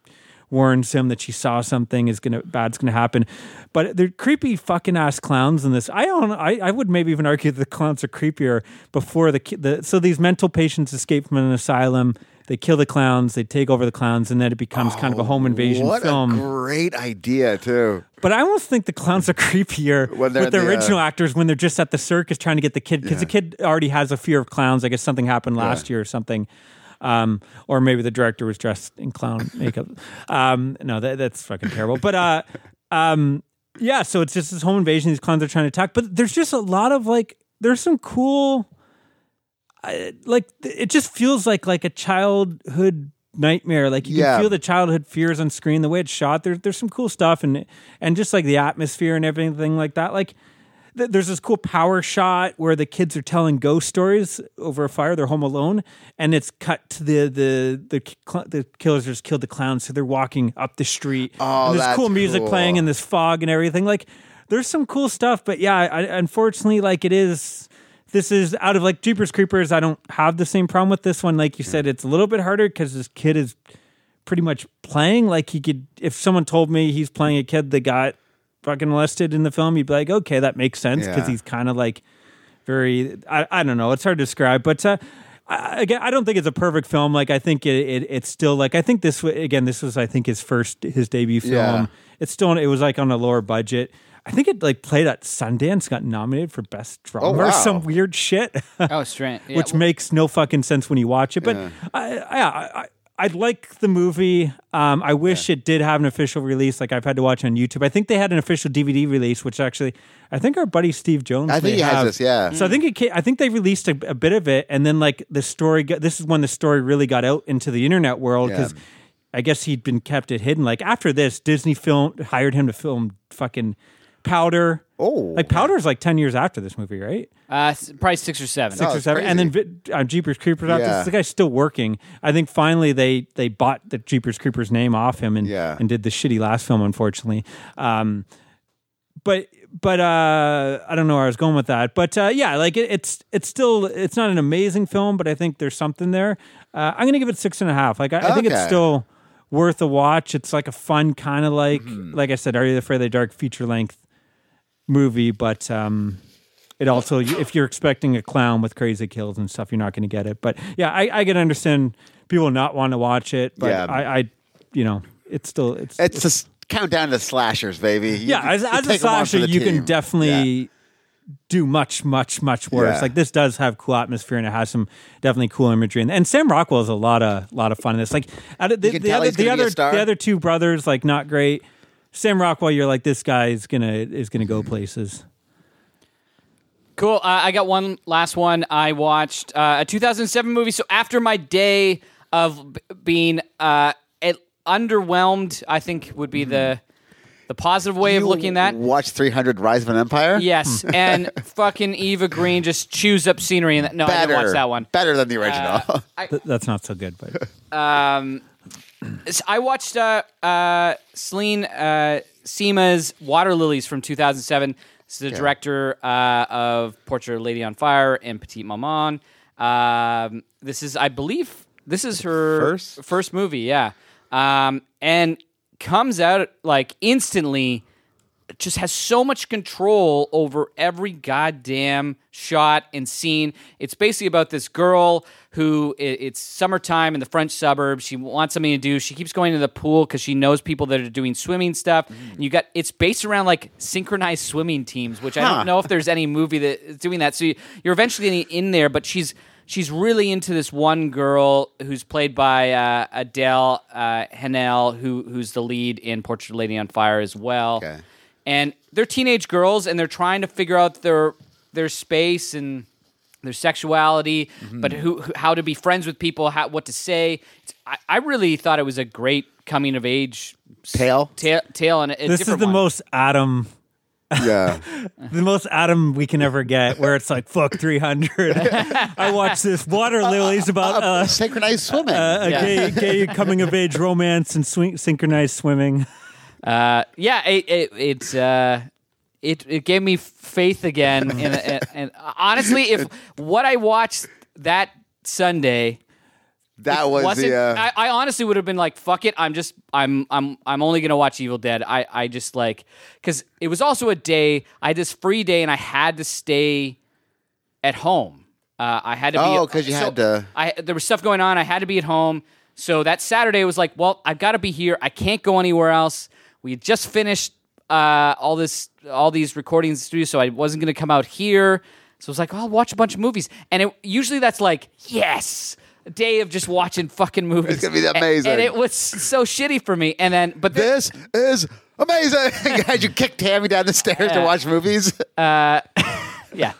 warns him that she saw something is gonna bad's gonna happen. But they're creepy fucking ass clowns in this. I don't. I, I would maybe even argue that the clowns are creepier before the the. So these mental patients escape from an asylum. They kill the clowns. They take over the clowns, and then it becomes kind of a home invasion what film. What a great idea too. But I almost think the clowns are creepier with the the, uh, original actors when they're just at the circus trying to get the kid because the kid already has a fear of clowns. I guess something happened last year or something. Um, or maybe the director was dressed in clown makeup. Um, no, that, that's fucking terrible. But uh, um, yeah, so it's just this home invasion. These clowns are trying to attack, but there's just a lot of like, there's some cool, uh, like it just feels like like a childhood nightmare. Like you Yeah. can feel the childhood fears on screen. The way it's shot, there's there's some cool stuff and and just like the atmosphere and everything like that. Like th- there's this cool power shot where the kids are telling ghost stories over a fire. They're home alone, and it's cut to the the the cl- the killers just killed the clowns, so they're walking up the street. Oh, and there's cool music cool. playing and this fog and everything. Like there's some cool stuff, but yeah, I, unfortunately, like it is. This is out of like Jeepers Creepers. I don't have the same problem with this one. Like you said, it's a little bit harder because this kid is pretty much playing like he could. If someone told me he's playing a kid that got fucking molested in the film, you'd be like, okay, that makes sense because Yeah. he's kind of like very. I, I don't know. It's hard to describe, but. uh I, again, I don't think it's a perfect film. Like, I think it, it, it's still like I think this wa- again. This was I think his first his debut film. Yeah. It's still it was like on a lower budget. I think it like played at Sundance, got nominated for best drama Oh, or some weird shit. Oh, strange. Yeah, which well, makes no fucking sense when you watch it. But I, I, I, I like the movie. Um, I wish it did have an official release, like I've had to watch on YouTube. I think they had an official DVD release, which actually, I think our buddy Steve Jones. I think may he has this, yeah. So I think it. Came, I think they released a, a bit of it, and then like the story. Got, this is when the story really got out into the internet world because. Yeah. I guess he'd been kept it hidden. Like after this, Disney film hired him to film fucking Powder. Oh. like Powder Powder's like ten years after this movie, right? uh, s- probably six or seven. six Oh, or it's seven, and then crazy. Vi- uh, Jeepers Creepers after Yeah. this. The guy's still working. I think finally they they bought the Jeepers Creepers name off him and Yeah. and did the shitty last film, unfortunately. Um, but but uh, I don't know where I was going with that. But uh, yeah, like it, it's it's still it's not an amazing film, but I think there's something there. Uh, I'm gonna give it six and a half. Like I, I think it's Okay. still worth a watch. It's like a fun kind of like Mm-hmm. like I said, Are You Afraid of the Dark feature length movie, but um, it also if you're expecting a clown with crazy kills and stuff, you're not going to get it. But yeah, I, I can understand people not want to watch it, but Yeah. I, I, you know, it's still it's It's just countdown to slashers, baby. You- yeah. As, as a take 'em on for slasher, you team. can definitely do much, much, much worse. Yeah. Like this does have cool atmosphere and it has some definitely cool imagery. And, and Sam Rockwell is a lot of lot of fun in this. Like out the, the other the gonna be a other the other two brothers, like not great. Sam Rockwell, you're like this guy is gonna is gonna go places. Cool. Uh, I got one last one. I watched uh, a 2007 movie. So after my day of b- being uh, it, underwhelmed, I think would be the the positive way of You looking at. That. Watch 300 Rise of an Empire? Yes, and fucking Eva Green just chews up scenery. And no, I didn't watch that one. Better than the original. Th- that's not so good, but Um, s- I watched uh, uh, Celine uh, Sciamma's Water Lilies from 2007. This is the director uh, of Portrait of a Lady on Fire and Petite Maman. Um, this is, I believe, this is her First? first movie, yeah. Um, and comes out like instantly just has so much control over every goddamn shot and scene. It's basically about this girl who it's summertime in the French suburbs. She wants something to do. She keeps going to the pool because she knows people that are doing swimming stuff. And you got it's based around like synchronized swimming teams, which I don't know if there's any movie that is doing that. So you- you're eventually in there, but she's she's really into this one girl who's played by uh, Adele uh, Haenel, who who's the lead in Portrait of Lady on Fire as well Okay. and they're teenage girls and they're trying to figure out their their space and their sexuality but who, who how to be friends with people how what to say It's- I, I really thought it was a great coming of age s- Tale? ta- tale and a, a this is the one. most Adam Yeah. the most Adam we can ever get, where it's like fuck 300. I watched this Water Lilies about uh, Synchronized swimming. a Yeah. gay, gay coming of age romance and swing, synchronized swimming. Uh, yeah, it, it it's uh, it it gave me faith again. and, honestly, if what I watched that Sunday that was the. Uh, I, I honestly would have been like, "Fuck it, I'm just I'm I'm I'm only gonna watch Evil Dead." I I just like because it was also a day I had this free day and I had to stay at home. Uh, I had to be Oh, 'cause you so had to- I there was stuff going on. I had to be at home. So that Saturday was like, well, I've got to be here. I can't go anywhere else. We had just finished uh, all this, all these recordings in the studio, so I wasn't going to come out here. So I was like, oh, I'll watch a bunch of movies, and it usually that's like, yes, a day of just watching fucking movies. It's gonna be And- amazing. And, it was so shitty for me. And then, but then, this is amazing. Had you kick Tammy down the stairs to watch movies? Uh, yeah,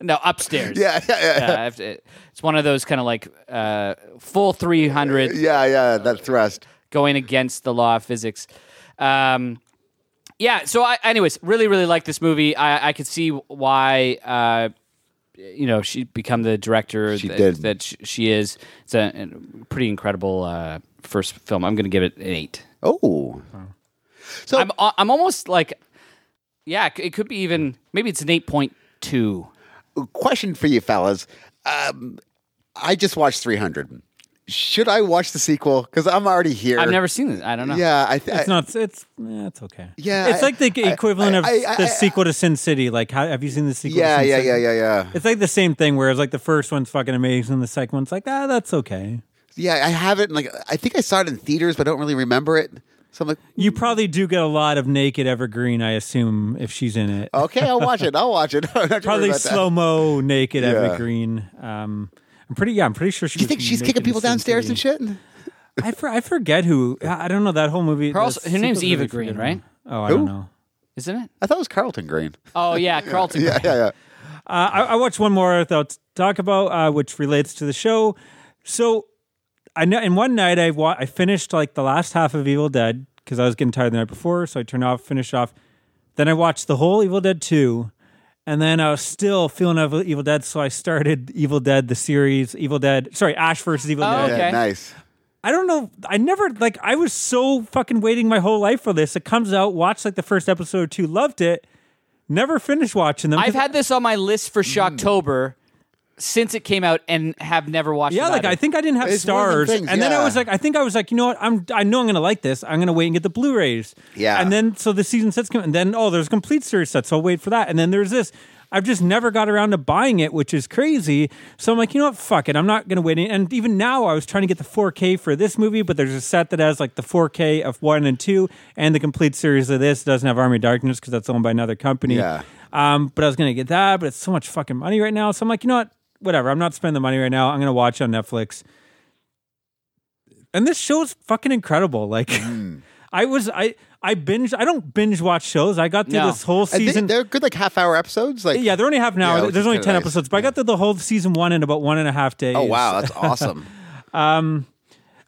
no, upstairs. yeah, yeah, yeah. Yeah, have to- it's one of those kind of like uh, full three hundred. Yeah, yeah, that thrust. going against the law of physics. Um, yeah. So, I, anyways, really, really like this movie. I, I could see why. Uh, you know, she become the director She that, did. that sh- she is. It's a, a pretty incredible uh, first film. I'm going to give it an eight. Oh. So I'm I'm almost like, yeah, it could be even maybe it's an eight point two. question for you fellas. Um, I just watched 300. Should I watch the sequel? Because I'm already here. I've never seen it. I don't know. Yeah, I. Th- It's not. It's yeah, it's okay. Yeah, it's I- like the I- equivalent I- of I- I- the I- sequel to Sin City. Like, how, have you seen the sequel? Yeah, to Sin yeah, City? yeah, yeah, yeah. It's like the same thing. Whereas like the first one's fucking amazing, and the second one's like ah, that's okay. Yeah, I haven't. Like, I think I saw it in theaters, but I don't really remember it. So I'm like, You probably do get a lot of naked Eva Green, I assume, if she's in it. okay, I'll watch it. I'll watch it. Probably worried about that. slow mo naked Yeah. Eva Green. Um, I'm pretty. Yeah, I'm pretty sure she. You think she's kicking people downstairs and shit? I, for, I forget who. I I don't know that whole movie. Her, also, her name's Eva Green, forgettable. right? Oh, I Who? don't know. Isn't it? I thought it was Carlton Green. Oh yeah, Carlton. Yeah, yeah, yeah. Uh, I, I watched one more that I'll talk about, uh, which relates to the show. So, I know in one night I wa- I finished like the last half of Evil Dead because I was getting tired the night before, so I turned off, finished off. Then I watched the whole Evil Dead two, and then I was still feeling of Evil Dead, so I started Evil Dead the series, Evil Dead. Sorry, Ash versus Evil Oh, Dead. okay. Yeah, nice. I don't know. I never like. I was so fucking waiting my whole life for this. It comes out, watched like the first episode or two, loved it. Never finished watching them. I've had this on my list for Shocktober since it came out and have never watched Yeah, it. like either. I think I didn't have It's one of them Starz, things, and then I was like, I think I was like, you know what? I'm I know I'm gonna like this. I'm gonna wait and get the Blu-rays. Yeah. and then so the season sets come, and then oh, there's a complete series set, so I'll wait for that. And then there's this. I've just never got around to buying it, which is crazy. So I'm like, you know what? Fuck it. I'm not gonna wait. And even now, I was trying to get the 4K for this movie, but there's a set that has like the 4K of one and two, and the complete series of this It doesn't have Army of Darkness because that's owned by another company. Yeah. Um, but I was gonna get that, but it's so much fucking money right now. So I'm like, you know what? Whatever. I'm not spending the money right now. I'm gonna watch on Netflix. And this show's fucking incredible. Like, mm. I was I I binge. I don't binge watch shows. I got through No. this whole season. they're good, like half hour episodes. Like, yeah, they're only half an hour. Yeah, There's only ten nice. episodes, but I got through the whole season one in about one and a half days. oh wow, that's awesome. Um,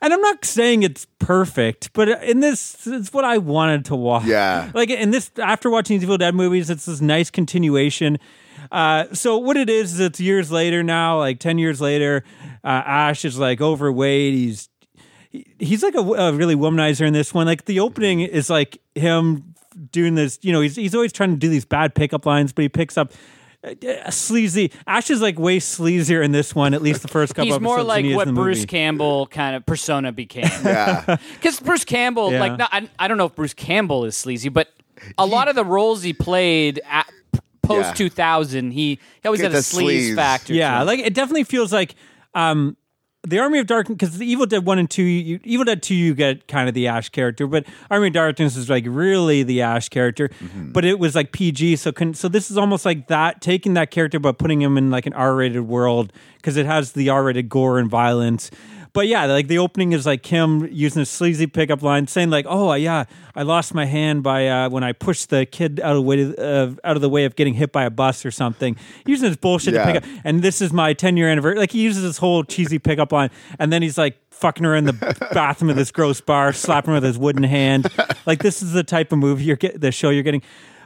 and I'm not saying it's perfect, but in this, it's what I wanted to watch. Yeah. Like in this, after watching these Evil Dead movies, it's this nice continuation. Uh, so what it is, is it's years later now, like 10 years later, uh, Ash is like overweight. He's, he's like a, a really womanizer in this one. Like the opening is like him doing this, you know, he's, he's always trying to do these bad pickup lines, but he picks up uh, sleazy. Ash is like way sleazier in this one, at least the first couple He's episodes. more than like he is what Bruce movie. Campbell kind of persona became. Yeah, Because Bruce Campbell, Yeah. like, not, I, I don't know if Bruce Campbell is sleazy, but a lot of the roles he played at post Yeah. 2000, he, he always Get had a the sleaze sleaze. factor. Yeah, to like it definitely feels like um the Army of Darkness because the Evil Dead one and two, you, Evil Dead two, you get kind of the Ash character, but Army of Darkness is like really the Ash character. Mm-hmm. But it was like PG, so can, so this is almost like that taking that character but putting him in like an R rated world because it has the R rated gore and violence. But yeah, like the opening is like him using a sleazy pickup line, saying like, "Oh yeah, I lost my hand by uh, when I pushed the kid out of the way uh, out of the way of getting hit by a bus or something." Using this bullshit Yeah. to pick up, and this is my 10 year anniversary. Like he uses this whole cheesy pickup line, and then he's like fucking her in the bathroom of this gross bar, slapping her with his wooden hand. Like this is the type of movie you're get the show you're getting.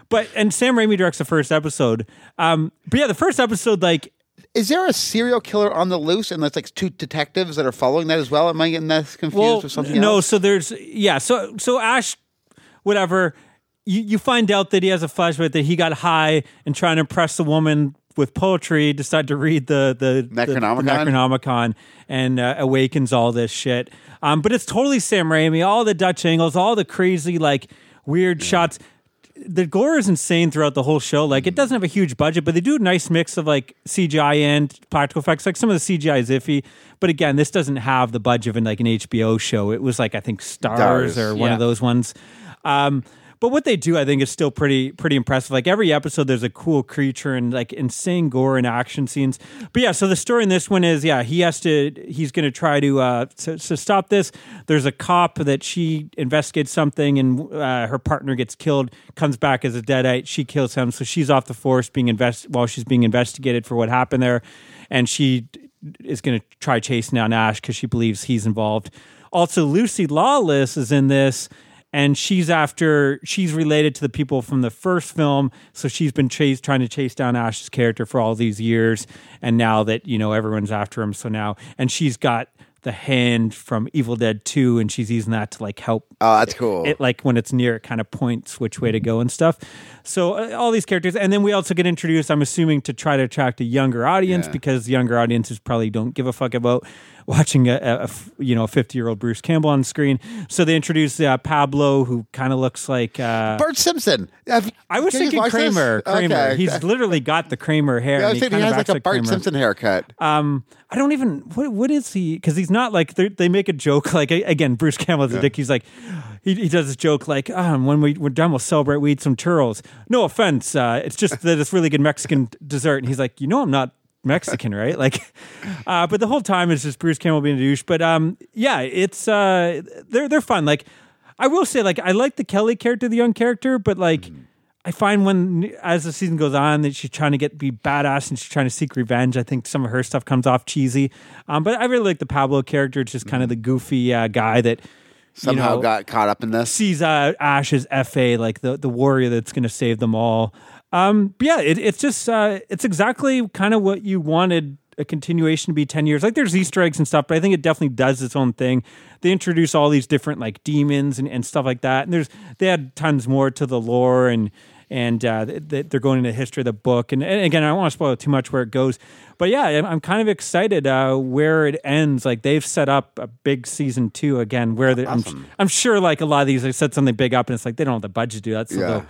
but and Sam Raimi directs the first episode. Um, but yeah, the first episode, like Is there a serial killer on the loose, and that's like two detectives that are following that as well? Am I getting that confused well, with something no. else? So there's yeah. So so Ash, whatever. You you find out that he has a flashback that he got high and trying to impress the woman with poetry, decided to read the the the- the Necronomicon? Necronomicon and uh, awakens all this shit. Um, but it's totally Sam Raimi. All the Dutch angles, all the crazy like weird shots. The gore is insane throughout the whole show. Like it doesn't have a huge budget, but they do a nice mix of like CGI and practical effects. Like some of the CGI is iffy, but again, this doesn't have the budget of an, like an HBO show. It was like I think Starz Starz, or one yeah. of those ones. Um, but what they do, I think, is still pretty pretty impressive. Like every episode, there's a cool creature and like insane gore and action scenes. But yeah, so the story in this one is, yeah, he has to, he's going to try to uh, to, to stop this. There's a cop that she investigates something, and uh, her partner gets killed. Comes back as a deadite. She kills him, so she's off the force being invest while she's being investigated for what happened there, and she is going to try chasing down Ash because she believes he's involved. Also, Lucy Lawless is in this and she's after she's related to the people from the first film. So she's been chase, trying to chase down ash's character for all these years. And now that you know everyone's after him. So now and she's got the hand from evil dead 2 and she's using that to like help Oh, that's cool. it like when it's near it kind of points which way to go and stuff. So uh, all these characters. And then we also get introduced i'm assuming to try to attract a younger audience Yeah. because younger audiences probably don't give a fuck about watching a you know 50 year old bruce campbell on screen so they introduce uh, pablo who kind of looks like uh, Bart Simpson. Have- I was thinking watch this? Kramer. Kramer. Okay. He's literally got the Kramer hair. Yeah, I was thinking he has like a Bart Kramer. Simpson haircut. Um, I don't even what what is he? Because he's not like they're- make a joke like again. Bruce Campbell Campbell's a dick. He's like he, he does this joke like um, when we we're done, we'll celebrate. We eat some churros. No offense, uh, it's just that it's really good Mexican dessert. And he's like, you know, I'm not Mexican, right? Like, uh, but the whole time it's just Bruce Campbell being a douche. But um, yeah, it's uh, they're they're fun. Like, I will say, like, I like the Kelly character, the young character, but like. I find when as the season goes on that she's trying to get be badass and she's trying to seek revenge. I think some of her stuff comes off cheesy, um, but I really like the Pablo character. It's just kind of the goofy uh, guy that Somehow you know, got caught up in this. sees uh, Ash as fa like the the warrior that's going to save them all. Um, but yeah, it, it's just uh, it's exactly kind of what you wanted a continuation to be 10 years. Like there's easter eggs and stuff but i think it definitely does its own thing. They introduce all these different like demons and, and stuff like that and there's they add tons more to the lore and and uh, th- th- they're going into the history of the book and, and again i don't want to spoil too much where it goes but yeah i'm, kind of excited uh, where it ends. Like they've set up a big season two again where the, I'm, I'm sure like a lot of these they set something big up and it's like they don't have the budget to do that so Yeah.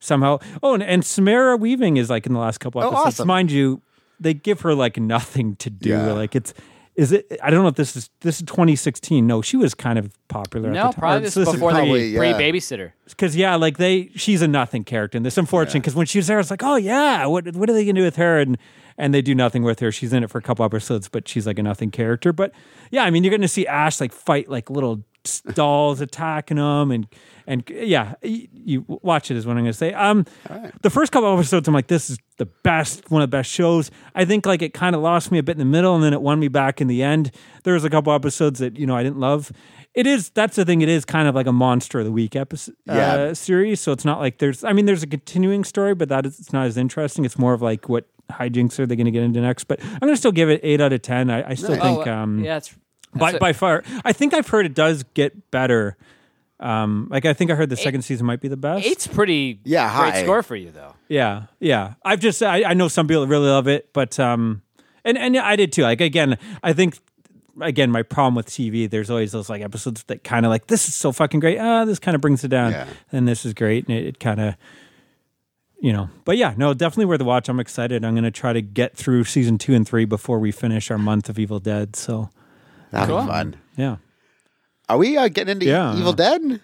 They'll somehow oh and, and samara weaving is like in the last couple Oh, episodes awesome. mind you they give her like nothing to do Yeah. like it's is it i don't know if this is this is 2016 no she was kind of popular No, at the time. probably Or this so is before the probably, pre yeah. babysitter. because yeah, like they, she's a nothing character in this. Unfortunate, because when she was there, I was like, oh yeah, what what are they gonna do with her? And and they do nothing with her. She's in it for a couple episodes, but she's like a nothing character. But yeah, I mean, you're gonna see Ash like fight like little dolls attacking them, and and yeah, you, you watch it is what I'm gonna say. Um, the first couple episodes, I'm like, this is the best, one of the best shows. I think like it kind of lost me a bit in the middle, and then it won me back in the end. There was a couple episodes that you know I didn't love. It is that's the thing. It is kind of like a monster of the week episode Yeah. uh, series. So it's not like there's. I mean, there's a continuing story, but that is it's not as interesting. It's more of like what hijinks are they going to get into next. But I'm going to still give it eight out of ten. I, I still Nice. think oh, uh, um, yeah, it's by that's by far. I think I've heard it does get better. Um, like I think I heard the second season might be the best. eight's pretty Yeah, great high. score for you though. Yeah, yeah. I've just I, I know some people really love it, but um, and and I did too. Like again, I think again my problem with TV. There's always those like episodes that kind of like this is so fucking great. Ah, this kind of brings it down, Yeah. and this is great, and it, it kind of. You know, but yeah, no, definitely worth the watch. I'm excited. I'm going to try to get through season two and three before we finish our month of Evil Dead. So, That'd Cool. be fun. yeah, Are we uh, getting into Yeah. Evil Dead?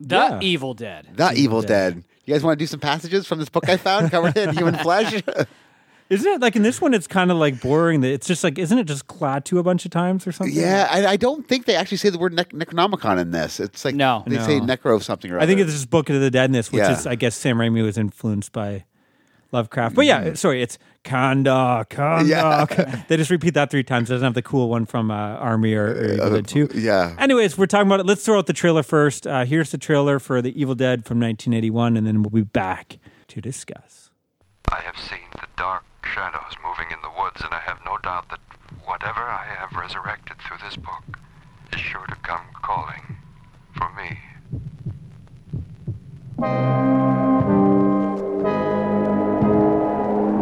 The Yeah. Evil Dead. Not Evil Dead. You guys want to do some passages from this book I found covered in human flesh? isn't it like in this one? It's kind of like boring. That it's just like, isn't it just Klaatu a bunch of times or something? yeah, I, I don't think they actually say the word nec- Necronomicon in this. It's like No. they say necro something or other. I think other. it's just Book of the Deadness, which Yeah. is, I guess, Sam Raimi was influenced by Lovecraft. But yeah, sorry, it's Kanda, Kanda. Yeah. they just repeat that three times. It doesn't have the cool one from uh, Army or, or Evil Dead 2. yeah. Anyways, we're talking about it. Let's throw out the trailer first. Uh, here's the trailer for The Evil Dead from 1981, and then we'll be back. to discuss. I have seen the dark shadows moving in the woods, and I have no doubt that whatever I have resurrected through this book is sure to come calling for me.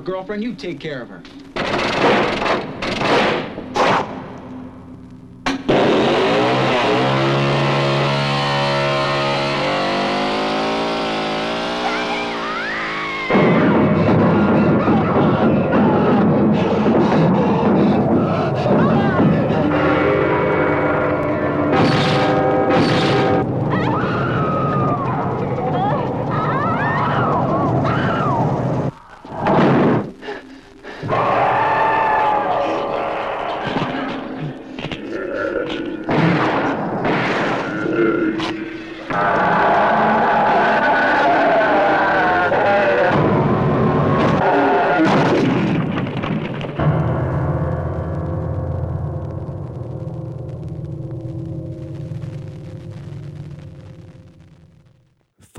Girlfriend. You take care of her.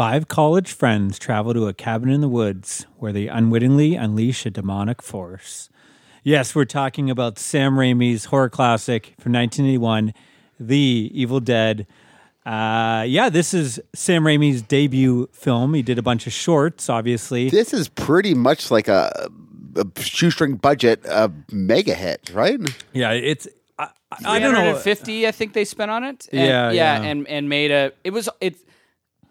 Five college friends travel to a cabin in the woods where they unwittingly unleash a demonic force. Yes, we're talking about Sam Raimi's horror classic from 1981, The Evil Dead. Uh, yeah, this is Sam Raimi's debut film. He did a bunch of shorts, obviously. This is pretty much like a, a shoestring budget uh, mega hit, right? Yeah, it's. I, I, I don't know. 50 I think they spent on it. And, Yeah, yeah. and and made a. It was it.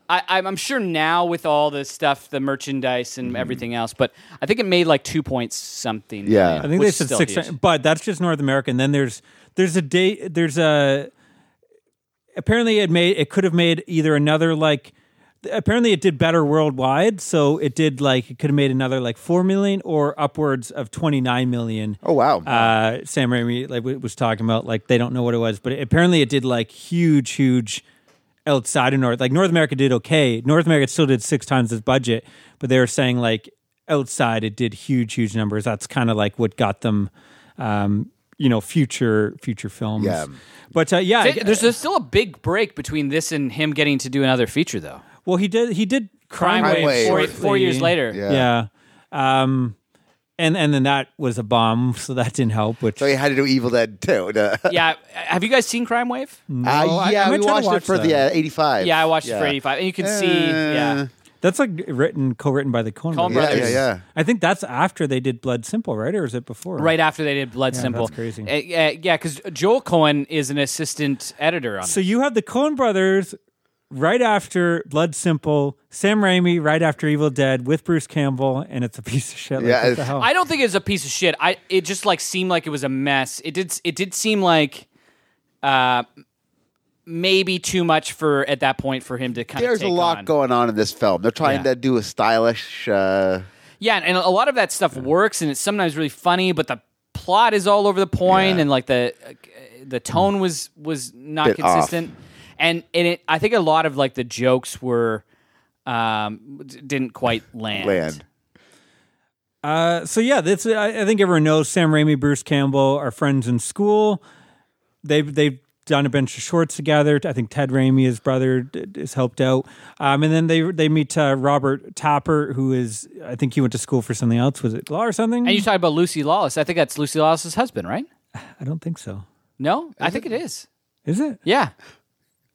I, I'm I'm sure now with all the stuff, the merchandise and everything else, but I think it made like two points something. Mm-hmm. Yeah. I think which they said six, huge. but that's just North America. And then there's there's a date. There's a apparently it made it could have made either another like apparently it did better worldwide. So it did like it could have made another like four million or upwards of twenty nine million. Oh wow! Uh, Sam Raimi like was talking about like they don't know what it was, but apparently it did like huge, huge outside of North. Like North America did okay. North America still did six times its budget, but they were saying like outside it did huge, huge numbers. That's kind of like what got them, um, you know, future future films. Yeah. But uh, yeah, Th- There's, there's still a big break between this and him getting to do another feature, though. well he did he did Crime, Crime Wave Wave four, four years later. Yeah. Yeah. Um, and and then that was a bomb, so that didn't help. Which So he had to do Evil Dead too. Uh, Yeah, have you guys seen Crime Wave? I- yeah, I we try to watched it watch for the uh, '85. Yeah, I watched it for 85, and you can see, yeah, that's like written co-written by the Coen Coen brothers. Yeah, Brothers. yeah, yeah. I think that's after they did Blood Simple, right? Or is it before? right after they did Blood Yeah, Simple. that's crazy. Uh, uh, yeah, because Joel Coen is an assistant editor on it. So it. you have the Coen brothers right after Blood Simple, Sam Raimi right after Evil Dead with Bruce Campbell, and it's a piece of shit. Like, Yeah, what the it's- hell? I don't think it's a piece of shit. I it just like seemed like it was a mess. It did it did seem like uh maybe too much for at that point for him to kind There's of a lot on. going on in this film. They're trying Yeah. to do a stylish. Uh, Yeah, and a lot of that stuff works, and it's sometimes really funny, but the plot is all over the point, Yeah. and like the uh, the tone was was not Bit off. Consistent, and and it, I think a lot of like the jokes were um d- didn't quite land. land. Uh, so yeah, that's I, I think everyone knows Sam Raimi, Bruce Campbell are friends in school. They've they've done a bunch of shorts together. I think Ted Raimi, his brother, d- has helped out. Um, and then they they meet uh, Robert Tapert, who is I think he went to school for something else. Was it law or something? And you talk about Lucy Lawless. I think that's Lucy Lawless's husband, right? I don't think so. No, I think it is. Is it? Yeah,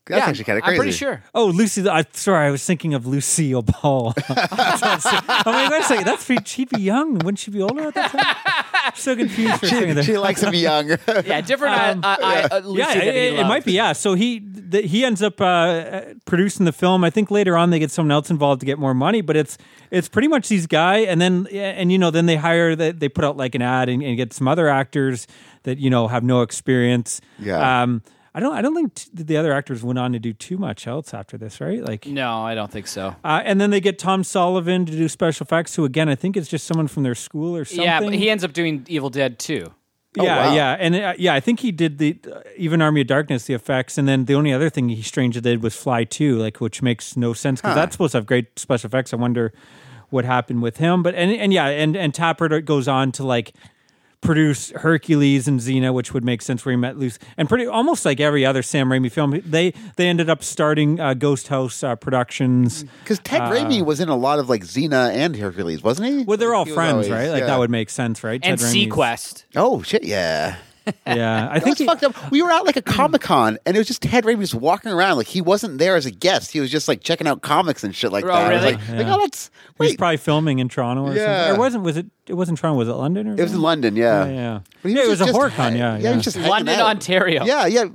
That's yeah, actually kind of crazy. I'm pretty sure. Oh, Lucy. I, sorry, I was thinking of Lucille Ball. I mean, wait a second. That's pretty, she'd be young. Wouldn't she be older at that time? so confused for a second there. She likes him young. yeah, different. uh, uh, uh, uh, Lucy yeah, that it, he it- it might be. Yeah, so he the, he ends up uh, producing the film. I think later on they get someone else involved to get more money, but it's it's pretty much these guy, and then and you know then they hire that they put out like an ad and, and get some other actors that you know have no experience. Yeah. Um, I don't. I don't think t- the other actors went on to do too much else after this, right? Like, No, I don't think so. uh, and then they get Tom Sullivan to do special effects, who again I think is just someone from their school or something. Yeah, but he ends up doing Evil Dead too. yeah, wow. yeah, and uh, yeah, I think he did the uh, even Army of Darkness, the effects, and then the only other thing he strangely did was Fly Two, like which makes no sense because that's supposed to have great special effects. I wonder what happened with him, but and and yeah, and and Tapert goes on to like produce Hercules and Xena, which would make sense where he met Lucy, and pretty almost like every other Sam Raimi film, they they ended up starting uh, Ghost House uh, Productions. Because Ted Raimi was in a lot of like Xena and Hercules, wasn't he? Well, they're all He friends, always- right? Like yeah. that would make sense, right? And Ted seaQuest. Oh shit! Yeah. Yeah, I I think think he- fucked up. We were at like a Comic Con, and it was just Ted Raimi just walking around. Like he wasn't there as a guest. He was just like checking out comics and shit like Oh, that. I was really? Like, Yeah. like, oh, that's He was probably filming in Toronto or Yeah. something. Or wasn't was it it wasn't Toronto, was it London or It was in? London, yeah. Yeah, yeah. But he Yeah, it was a just- horror just con, ha- yeah, yeah. yeah. Was just hanging London, out. Ontario. Yeah, yeah.